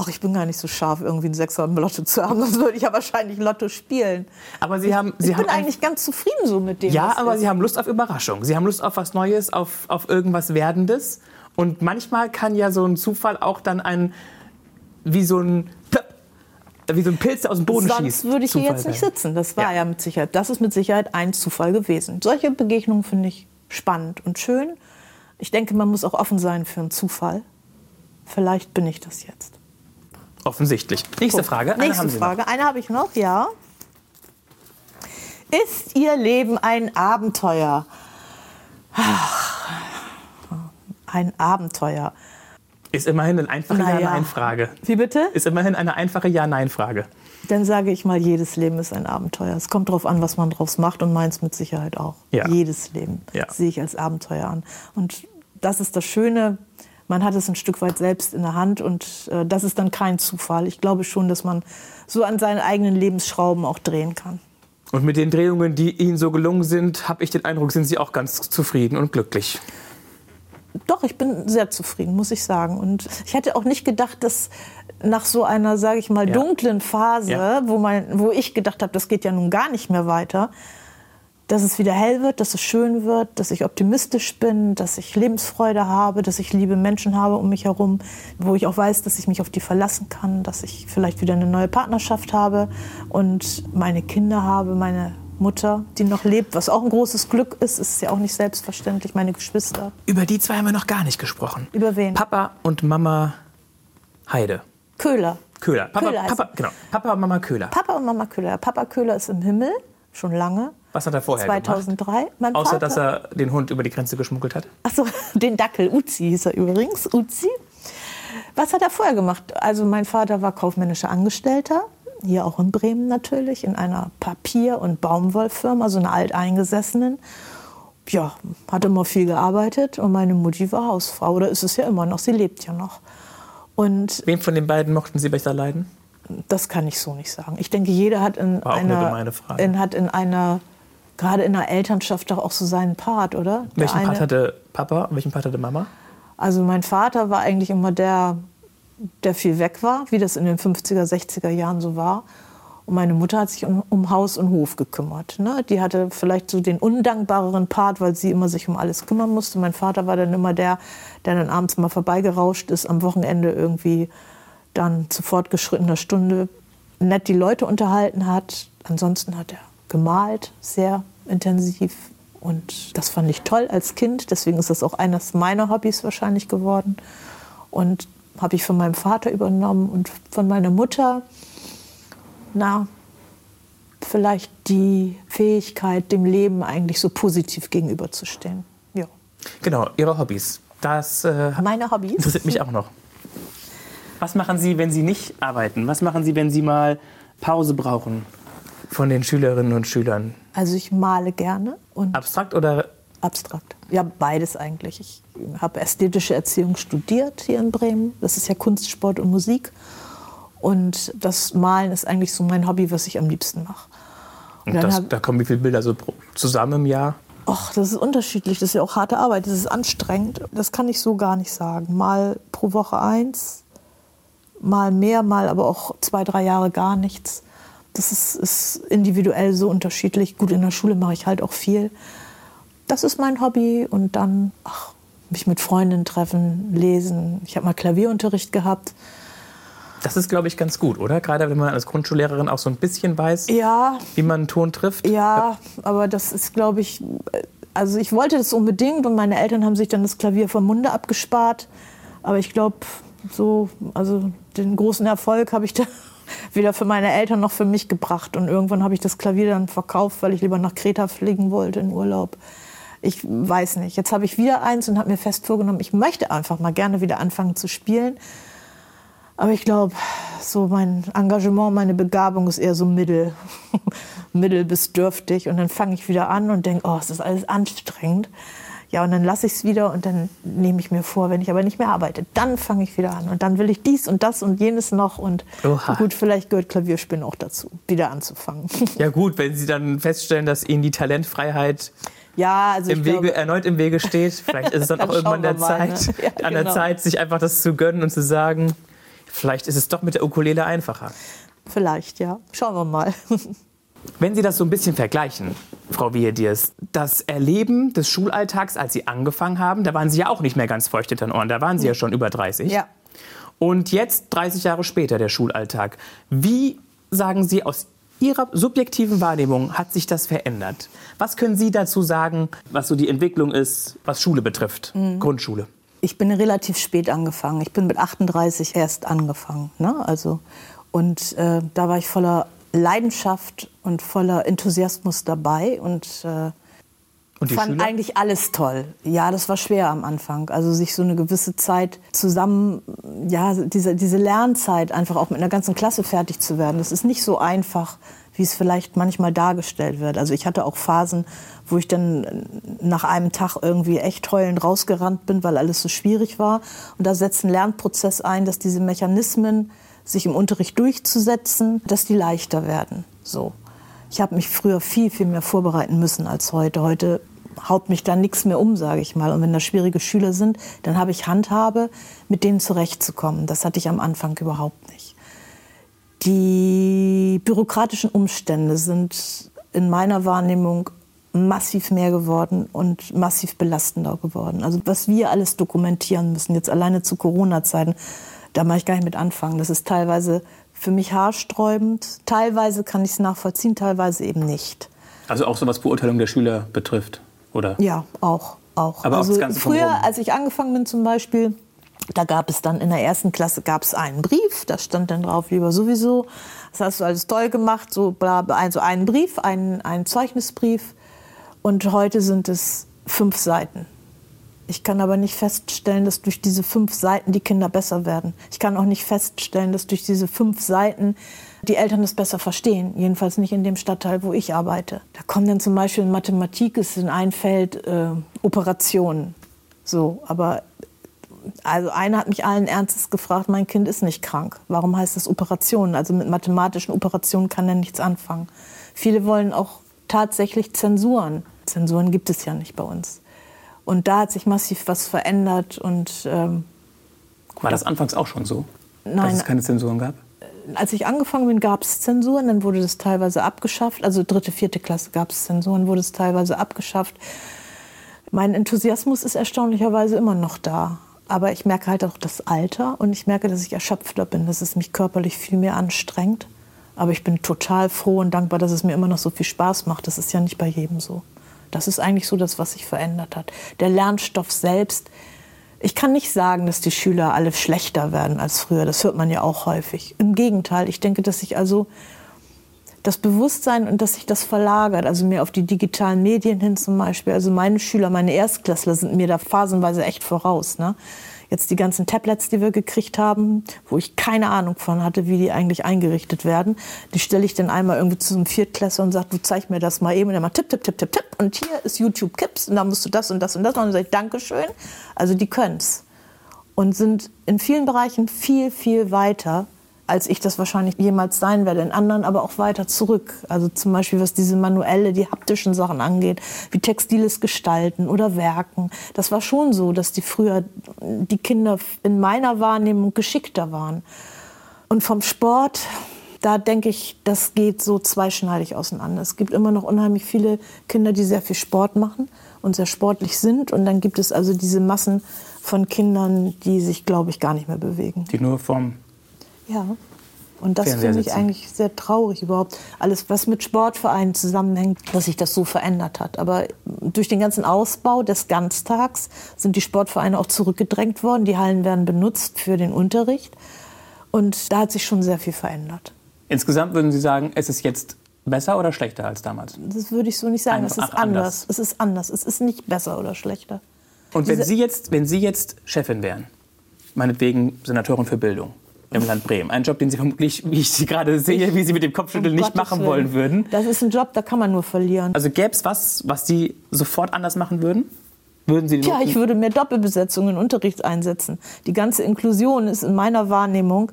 Ach, ich bin gar nicht so scharf, irgendwie einen Sechser im Lotto zu haben. Sonst würde ich ja wahrscheinlich Lotto spielen. Aber Sie haben, Sie ich haben bin eigentlich ganz zufrieden so mit dem. Ja, aber ist. Sie haben Lust auf Überraschung. Sie haben Lust auf was Neues, auf, auf irgendwas Werdendes. Und manchmal kann ja so ein Zufall auch dann ein, wie so ein, wie so ein Pilz, aus dem Boden Sonst schießt. würde ich hier Zufall jetzt nicht sitzen. Das war Ja. ja. mit Sicherheit, das ist mit Sicherheit ein Zufall gewesen. Solche Begegnungen finde ich spannend und schön. Ich denke, man muss auch offen sein für einen Zufall. Vielleicht bin ich das jetzt. Offensichtlich. Nächste. Frage. Eine Nächste Sie noch. Frage. Eine habe ich noch, ja. Ist Ihr Leben ein Abenteuer? Ein Abenteuer. Ist immerhin eine einfache Naja. Ja-Nein-Frage. Wie bitte? Ist immerhin eine einfache Ja-Nein-Frage. Dann sage ich mal, jedes Leben ist ein Abenteuer. Es kommt darauf an, was man draus macht und meins mit Sicherheit auch. Ja. Jedes Leben Ja. sehe ich als Abenteuer an. Und das ist das Schöne, man hat es ein Stück weit selbst in der Hand und äh, das ist dann kein Zufall. Ich glaube schon, dass man so an seinen eigenen Lebensschrauben auch drehen kann. Und mit den Drehungen, die Ihnen so gelungen sind, habe ich den Eindruck, sind Sie auch ganz zufrieden und glücklich. Doch, ich bin sehr zufrieden, muss ich sagen. Und ich hätte auch nicht gedacht, dass nach so einer, sage ich mal, Ja. dunklen Phase, Ja. wo, man, wo ich gedacht habe, das geht ja nun gar nicht mehr weiter, dass es wieder hell wird, dass es schön wird, dass ich optimistisch bin, dass ich Lebensfreude habe, dass ich liebe Menschen habe um mich herum, wo ich auch weiß, dass ich mich auf die verlassen kann, dass ich vielleicht wieder eine neue Partnerschaft habe und meine Kinder habe, meine Mutter, die noch lebt, was auch ein großes Glück ist, ist ja auch nicht selbstverständlich, meine Geschwister. Über die zwei haben wir noch gar nicht gesprochen. Über wen? Papa und Mama Heide. Köhler. Köhler. Papa, Köhler Papa, genau. Papa und Mama Köhler. Papa und Mama Köhler. Papa Köhler ist im Himmel, schon lange. Was hat er vorher gemacht? 2003. Mein Außer, Vater, dass er den Hund über die Grenze geschmuggelt hat. Achso, den Dackel. Uzi hieß er übrigens. Uzi. Was hat er vorher gemacht? Also mein Vater war kaufmännischer Angestellter, hier auch in Bremen natürlich, in einer Papier- und Baumwollfirma, so einer alteingesessenen. Ja, hat immer viel gearbeitet und meine Mutti war Hausfrau. Oder ist es ja immer noch, sie lebt ja noch. Und Wem von den beiden mochten Sie besser leiden? das kann ich so nicht sagen. Ich denke, jeder hat in eine einer, gemeine Frage. in, hat in einer, gerade in einer Elternschaft doch auch so seinen Part, oder? Der Welchen Part eine- hatte Papa und welchen Part hatte Mama? Also mein Vater war eigentlich immer der, der viel weg war, wie das in den 50er, 60er Jahren so war. Und meine Mutter hat sich um, um Haus und Hof gekümmert. Ne? Die hatte vielleicht so den undankbareren Part, weil sie immer sich um alles kümmern musste. Mein Vater war dann immer der, der dann abends mal vorbeigerauscht ist, am Wochenende irgendwie dann zu fortgeschrittener Stunde nett die Leute unterhalten hat. Ansonsten hat er gemalt, sehr intensiv. Und das fand ich toll als Kind. Deswegen ist das auch eines meiner Hobbys wahrscheinlich geworden. Und habe ich von meinem Vater übernommen und von meiner Mutter, na, vielleicht die Fähigkeit, dem Leben eigentlich so positiv gegenüberzustehen. Ja. Genau, Ihre Hobbys. Das äh, Meine Hobbys? interessiert mich auch noch. Was machen Sie, wenn Sie nicht arbeiten? Was machen Sie, wenn Sie mal Pause brauchen von den Schülerinnen und Schülern? Also ich male gerne und Abstrakt oder abstrakt. Ja, beides eigentlich. Ich habe ästhetische Erziehung studiert hier in Bremen. Das ist ja Kunst, Sport und Musik. Und das Malen ist eigentlich so mein Hobby, was ich am liebsten mache. Und dann das, hab- da kommen wie viele Bilder so zusammen im Jahr? Ach, das ist unterschiedlich. Das ist ja auch harte Arbeit. Das ist anstrengend. Das kann ich so gar nicht sagen. Mal pro Woche eins, mal mehr, mal aber auch zwei, drei Jahre gar nichts. Das ist, ist individuell so unterschiedlich. Gut, in der Schule mache ich halt auch viel. Das ist mein Hobby. Und dann, ach, mich mit Freundinnen treffen, lesen. Ich habe mal Klavierunterricht gehabt. Das ist, glaube ich, ganz gut, oder? Gerade wenn man als Grundschullehrerin auch so ein bisschen weiß, Ja, wie man einen Ton trifft. Ja, aber das ist, glaube ich, also ich wollte das unbedingt und meine Eltern haben sich dann das Klavier vom Munde abgespart. Aber ich glaube, so, also den großen Erfolg habe ich da weder für meine Eltern noch für mich gebracht. Und irgendwann habe ich das Klavier dann verkauft, weil ich lieber nach Kreta fliegen wollte in Urlaub. Ich weiß nicht. Jetzt habe ich wieder eins und habe mir fest vorgenommen, ich möchte einfach mal gerne wieder anfangen zu spielen. Aber ich glaube, so mein Engagement, meine Begabung ist eher so mittel, mittel bis dürftig. Und dann fange ich wieder an und denke, oh, es ist alles anstrengend. Ja, und dann lasse ich es wieder und dann nehme ich mir vor, wenn ich aber nicht mehr arbeite, dann fange ich wieder an. Und dann will ich dies und das und jenes noch. Und Oha. gut, vielleicht gehört Klavierspielen auch dazu, wieder anzufangen. Ja gut, wenn Sie dann feststellen, dass Ihnen die Talentfreiheit Ja, also im Wege, glaube, erneut im Wege steht, vielleicht ist es dann auch Dann irgendwann der mal, Zeit, ne? Ja, an der genau. Zeit, sich einfach das zu gönnen und zu sagen, vielleicht ist es doch mit der Ukulele einfacher. vielleicht, ja. Schauen wir mal. Wenn Sie das so ein bisschen vergleichen, Frau Wiediers, das Erleben des Schulalltags, als Sie angefangen haben, da waren Sie ja auch nicht mehr ganz feucht hinter den Ohren, da waren Sie ja schon über 30. Ja. Und jetzt, 30 Jahre später, der Schulalltag. Wie sagen Sie aus Ihrer subjektiven Wahrnehmung hat sich das verändert? Was können Sie dazu sagen, was so die Entwicklung ist, was Schule betrifft, Grundschule? Ich bin relativ spät angefangen. Ich bin mit 38 erst angefangen. Ne? Also, und äh, da war ich voller Leidenschaft und voller Enthusiasmus dabei und äh, Und fand Schüler? eigentlich alles toll. Ja, das war schwer am Anfang. Also sich so eine gewisse Zeit zusammen, ja, diese, diese Lernzeit einfach auch mit einer ganzen Klasse fertig zu werden. Das ist nicht so einfach, wie es vielleicht manchmal dargestellt wird. Also ich hatte auch Phasen, wo ich dann nach einem Tag irgendwie echt heulend rausgerannt bin, weil alles so schwierig war. Und da setzt ein Lernprozess ein, dass diese Mechanismen, sich im Unterricht durchzusetzen, dass die leichter werden. So. Ich habe mich früher viel, viel mehr vorbereiten müssen als heute. Heute haut mich da nichts mehr um, sage ich mal. Und wenn da schwierige Schüler sind, dann habe ich Handhabe, mit denen zurechtzukommen. Das hatte ich am Anfang überhaupt nicht. Die bürokratischen Umstände sind in meiner Wahrnehmung massiv mehr geworden und massiv belastender geworden. Also was wir alles dokumentieren müssen, jetzt alleine zu Corona-Zeiten, da mache ich gar nicht mit anfangen. Das ist teilweise für mich haarsträubend. Teilweise kann ich es nachvollziehen, teilweise eben nicht. Also auch so was Beurteilung der Schüler betrifft, oder? Ja, auch. auch. Aber auch also das Ganze früher, als ich angefangen bin zum Beispiel, da gab es dann in der ersten Klasse gab es einen Brief, da stand dann drauf, lieber sowieso, das hast du alles toll gemacht, so bla, also einen Brief, einen, einen Zeugnisbrief. Und heute sind es fünf Seiten. Ich kann aber nicht feststellen, dass durch diese fünf Seiten die Kinder besser werden. Ich kann auch nicht feststellen, dass durch diese fünf Seiten die Eltern es besser verstehen. Jedenfalls nicht in dem Stadtteil, wo ich arbeite. Da kommen dann zum Beispiel in Mathematik ist in ein Feld äh, Operationen. So, aber also einer hat mich allen Ernstes gefragt, mein Kind ist nicht krank. Warum heißt das Operationen? Also mit mathematischen Operationen kann er nichts anfangen. Viele wollen auch tatsächlich Zensuren. Zensuren gibt es ja nicht bei uns. Und da hat sich massiv was verändert und ähm, War das anfangs auch schon so? Dass Nein. es keine Zensuren gab? als ich angefangen bin, gab es Zensuren, dann wurde das teilweise abgeschafft. Also dritte, vierte Klasse gab es Zensuren, wurde es teilweise abgeschafft. Mein Enthusiasmus ist erstaunlicherweise immer noch da. Aber ich merke halt auch das Alter und ich merke, dass ich erschöpfter bin, dass es mich körperlich viel mehr anstrengt. Aber ich bin total froh und dankbar, dass es mir immer noch so viel Spaß macht. Das ist ja nicht bei jedem so. Das ist eigentlich so das, was sich verändert hat. Der Lernstoff selbst. Ich kann nicht sagen, dass die Schüler alle schlechter werden als früher. Das hört man ja auch häufig. Im Gegenteil, ich denke, dass sich also das Bewusstsein und dass sich das verlagert, also mehr auf die digitalen Medien hin zum Beispiel. Also meine Schüler, meine Erstklässler sind mir da phasenweise echt voraus. Ne? Jetzt die ganzen Tablets, die wir gekriegt haben, wo ich keine Ahnung von hatte, wie die eigentlich eingerichtet werden, die stelle ich dann einmal irgendwie zu einem Viertklässler und sage, du zeig mir das mal eben. Und er macht tipp, tipp, tipp, tipp, tipp. Und hier ist YouTube Kips und da musst du das und das und das machen. Und dann sage ich, Dankeschön. Also die können's und sind in vielen Bereichen viel, viel weiter, als ich das wahrscheinlich jemals sein werde. In anderen aber auch weiter zurück. Also zum Beispiel, was diese manuelle, die haptischen Sachen angeht, wie textiles Gestalten oder Werken. Das war schon so, dass die früher, die Kinder in meiner Wahrnehmung geschickter waren. Und vom Sport, da denke ich, das geht so zweischneidig auseinander. Es gibt immer noch unheimlich viele Kinder, die sehr viel Sport machen und sehr sportlich sind. Und dann gibt es also diese Massen von Kindern, die sich, glaube ich, gar nicht mehr bewegen. Die nur vom Ja. Und das finde ich eigentlich sehr traurig überhaupt. Alles, was mit Sportvereinen zusammenhängt, dass sich das so verändert hat. Aber durch den ganzen Ausbau des Ganztags sind die Sportvereine auch zurückgedrängt worden. Die Hallen werden benutzt für den Unterricht. Und da hat sich schon sehr viel verändert. Insgesamt würden Sie sagen, es ist jetzt besser oder schlechter als damals? Das würde ich so nicht sagen. Es Einfach ist anders. anders. Es ist anders. Es ist nicht besser oder schlechter. Und wenn Sie, jetzt, wenn Sie jetzt Chefin wären, meinetwegen Senatorin für Bildung im Land Bremen, ein Job, den Sie vermutlich, wie ich Sie gerade sehe, wie Sie mit dem Kopfschütteln Um nicht Gottes machen Willen. wollen würden. Das ist ein Job, da kann man nur verlieren. Also gäbe es was, was Sie sofort anders machen würden? Würden Sie Ja, ich würde mehr Doppelbesetzung in Unterricht einsetzen. Die ganze Inklusion ist in meiner Wahrnehmung,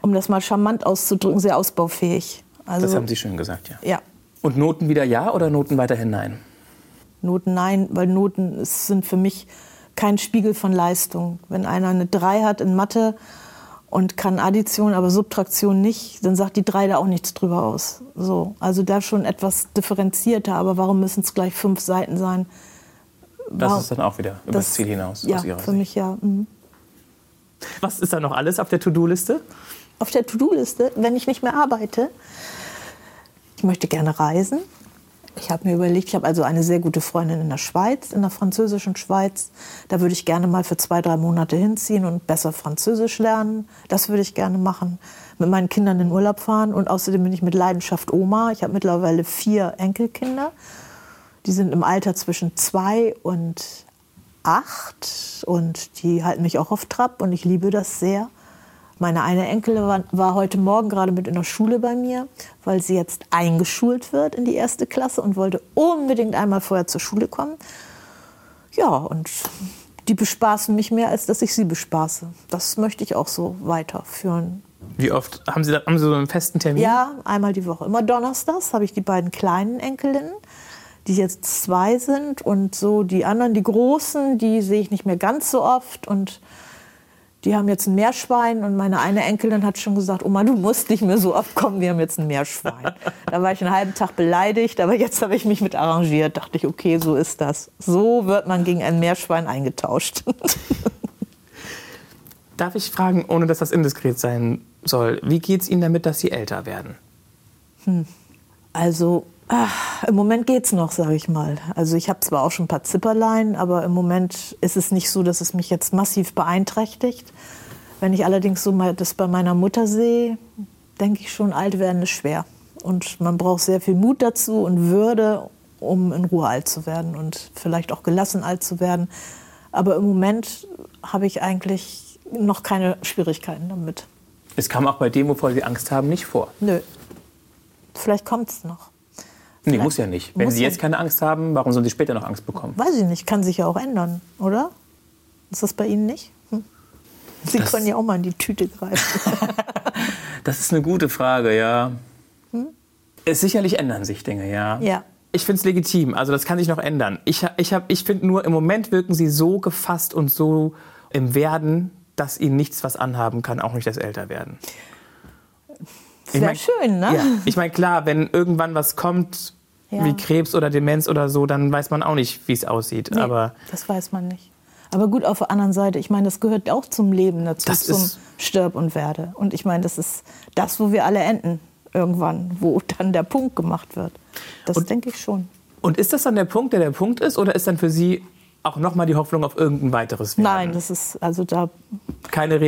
um das mal charmant auszudrücken, sehr ausbaufähig. Also, Das haben Sie schön gesagt, ja. ja, Und Noten wieder ja oder Noten weiterhin nein? Noten nein, weil Noten sind für mich kein Spiegel von Leistung. Wenn einer eine 3 hat in Mathe und kann Addition, aber Subtraktion nicht, dann sagt die 3 da auch nichts drüber aus. So, also da schon etwas differenzierter, aber warum müssen es gleich fünf Seiten sein? Das Warum- ist dann auch wieder über das Ziel hinaus Ja, aus Ihrer für Sicht. mich ja. mhm. Was ist da noch alles auf der To-Do-Liste? auf der To-Do-Liste, wenn ich nicht mehr arbeite. Ich möchte gerne reisen. Ich habe mir überlegt, ich habe also eine sehr gute Freundin in der Schweiz, in der französischen Schweiz. Da würde ich gerne mal für zwei, drei Monate hinziehen und besser Französisch lernen. Das würde ich gerne machen. Mit meinen Kindern in Urlaub fahren. Und außerdem bin ich mit Leidenschaft Oma. Ich habe mittlerweile vier Enkelkinder. Die sind im Alter zwischen zwei und acht. Und die halten mich auch auf Trab. Und ich liebe das sehr. Meine eine Enkelin war, war heute Morgen gerade mit in der Schule bei mir, weil sie jetzt eingeschult wird in die erste Klasse und wollte unbedingt einmal vorher zur Schule kommen. Ja, und die bespaßen mich mehr, als dass ich sie bespaße. Das möchte ich auch so weiterführen. Wie oft haben Sie, da, haben Sie so einen festen Termin? Ja, einmal die Woche. Immer donnerstags habe ich die beiden kleinen Enkelinnen, die jetzt zwei sind. Und so die anderen, die großen, die sehe ich nicht mehr ganz so oft. Und die haben jetzt ein Meerschwein. Und meine eine Enkelin hat schon gesagt, Oma, du musst nicht mehr so oft kommen, wir haben jetzt ein Meerschwein. da war ich einen halben Tag beleidigt, aber jetzt habe ich mich mit arrangiert. Dachte ich, okay, so ist das. So wird man gegen ein Meerschwein eingetauscht. Darf ich fragen, ohne dass das indiskret sein soll, wie geht es Ihnen damit, dass Sie älter werden? Also ah, im Moment geht's noch, sage ich mal. Also ich habe zwar auch schon ein paar Zipperlein, aber im Moment ist es nicht so, dass es mich jetzt massiv beeinträchtigt. Wenn ich allerdings so mal das bei meiner Mutter sehe, denke ich schon, alt werden ist schwer. Und man braucht sehr viel Mut dazu und Würde, um in Ruhe alt zu werden und vielleicht auch gelassen alt zu werden. Aber im Moment habe ich eigentlich noch keine Schwierigkeiten damit. Es kam auch bei dem, wovor Sie Angst haben, nicht vor. Nö. Vielleicht kommt's noch. Nee, muss ja nicht. Wenn Muss Sie ja jetzt keine Angst haben, warum sollen Sie später noch Angst bekommen? Weiß ich nicht, kann sich ja auch ändern, oder? Ist das bei Ihnen nicht? Hm. Sie Das- können ja auch mal in die Tüte greifen. Das ist eine gute Frage, ja. Es sicherlich ändern sich Dinge, ja. Ja. Ich finde es legitim, also das kann sich noch ändern. Ich, ich, hab- ich finde nur, im Moment wirken Sie so gefasst und so im dass Ihnen nichts was anhaben kann, auch nicht das Älterwerden. Wäre mein- schön, ne? Ja. Ich meine, klar, wenn irgendwann was kommt, Ja. wie Krebs oder Demenz oder so, dann weiß man auch nicht, wie es aussieht. Nee, Aber das weiß man nicht. Aber gut, auf der anderen Seite, ich meine, das gehört auch zum Leben dazu, Das zum Stirb und Werde. Und ich meine, das ist das, wo wir alle enden irgendwann, wo dann der Punkt gemacht wird. Das Und- denke ich schon. Und ist das dann der Punkt, der der Punkt ist, oder ist dann für Sie auch nochmal die Hoffnung auf irgendein weiteres Werden? Nein, das ist also da Keine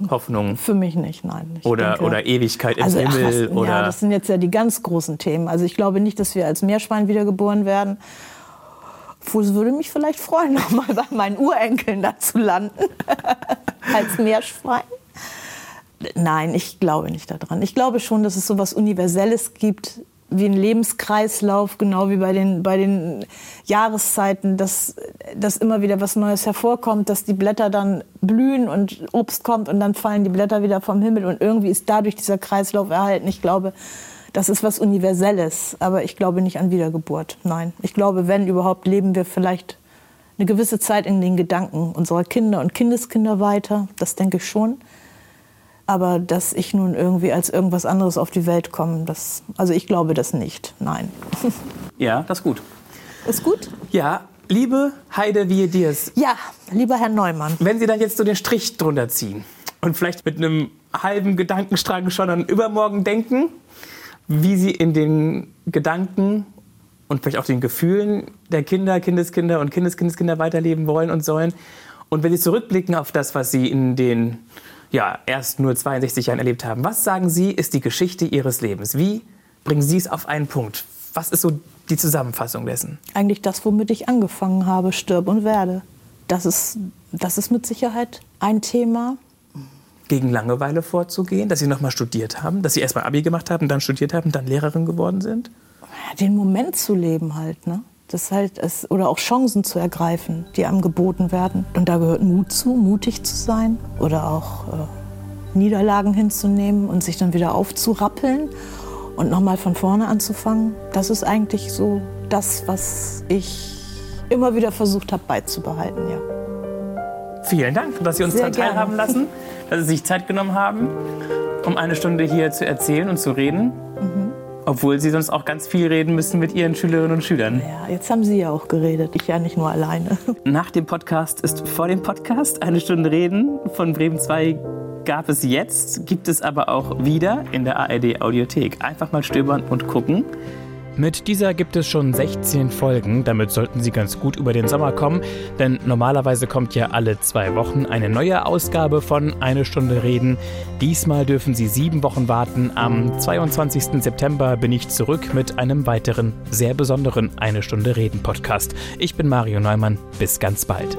Reinkarnationshoffnung für mich nicht, nein. Ich oder, denke- oder Ewigkeit im Also, ach, Himmel was, oder ja, das sind jetzt ja die ganz großen Themen. Also ich glaube nicht, dass wir als Meerschwein wiedergeboren werden. Obwohl, es würde mich vielleicht freuen, nochmal bei meinen Urenkeln da zu landen. als Meerschwein. Nein, ich glaube nicht daran. Ich glaube schon, dass es so etwas Universelles gibt, wie ein Lebenskreislauf, genau wie bei den, bei den Jahreszeiten, dass, dass immer wieder was Neues hervorkommt, dass die Blätter dann blühen und Obst kommt und dann fallen die Blätter wieder vom Himmel und irgendwie ist dadurch dieser Kreislauf erhalten. Ich glaube, das ist was Universelles, aber ich glaube nicht an Wiedergeburt. Nein, ich glaube, wenn überhaupt, leben wir vielleicht eine gewisse Zeit in den Gedanken unserer Kinder und Kindeskinder weiter. Das denke ich schon. Aber dass ich nun irgendwie als irgendwas anderes auf die Welt komme, das, also ich glaube das nicht. Nein. ja, das ist gut. Ist gut? Ja, liebe Heide wie Diers, Ja, lieber Herr Neumann. wenn Sie dann jetzt so den Strich drunter ziehen und vielleicht mit einem halben Gedankenstrang schon an übermorgen denken, wie Sie in den Gedanken und vielleicht auch den Gefühlen der Kinder, Kindeskinder und Kindeskindeskinder weiterleben wollen und sollen. Und wenn Sie zurückblicken auf das, was Sie in den ja, erst nur 62 Jahren erlebt haben, was sagen Sie, ist die Geschichte Ihres Lebens? Wie bringen Sie es auf einen Punkt? Was ist so die Zusammenfassung dessen? Eigentlich das, womit ich angefangen habe, stirb und werde. Das ist, das ist mit Sicherheit ein Thema. Gegen Langeweile vorzugehen, dass Sie nochmal studiert haben, dass Sie erstmal Abi gemacht haben, dann studiert haben, dann Lehrerin geworden sind? Den Moment zu leben halt, ne? Das halt es, oder auch Chancen zu ergreifen, die einem geboten werden. Und da gehört Mut zu, mutig zu sein oder auch äh, Niederlagen hinzunehmen und sich dann wieder aufzurappeln und nochmal von vorne anzufangen. Das ist eigentlich so das, was ich immer wieder versucht habe beizubehalten, ja. Vielen Dank, dass Sie uns daran teilhaben lassen, dass Sie sich Zeit genommen haben, um eine Stunde hier zu erzählen und zu reden. Obwohl Sie sonst auch ganz viel reden müssen mit Ihren Schülerinnen und Schülern. Ja, jetzt haben Sie ja auch geredet, ich ja nicht nur alleine. Nach dem Podcast ist vor dem Podcast eine Stunde Reden. Von Bremen 2 gab es jetzt, gibt es aber auch wieder in der ARD Audiothek. Einfach mal stöbern und gucken. Mit dieser gibt es schon 16 Folgen, damit sollten Sie ganz gut über den Sommer kommen, denn normalerweise kommt ja alle zwei Wochen eine neue Ausgabe von Eine Stunde Reden. Diesmal dürfen Sie sieben Wochen warten. Am 22. September bin ich zurück mit einem weiteren, sehr besonderen Eine Stunde Reden Podcast. Ich bin Mario Neumann, bis ganz bald.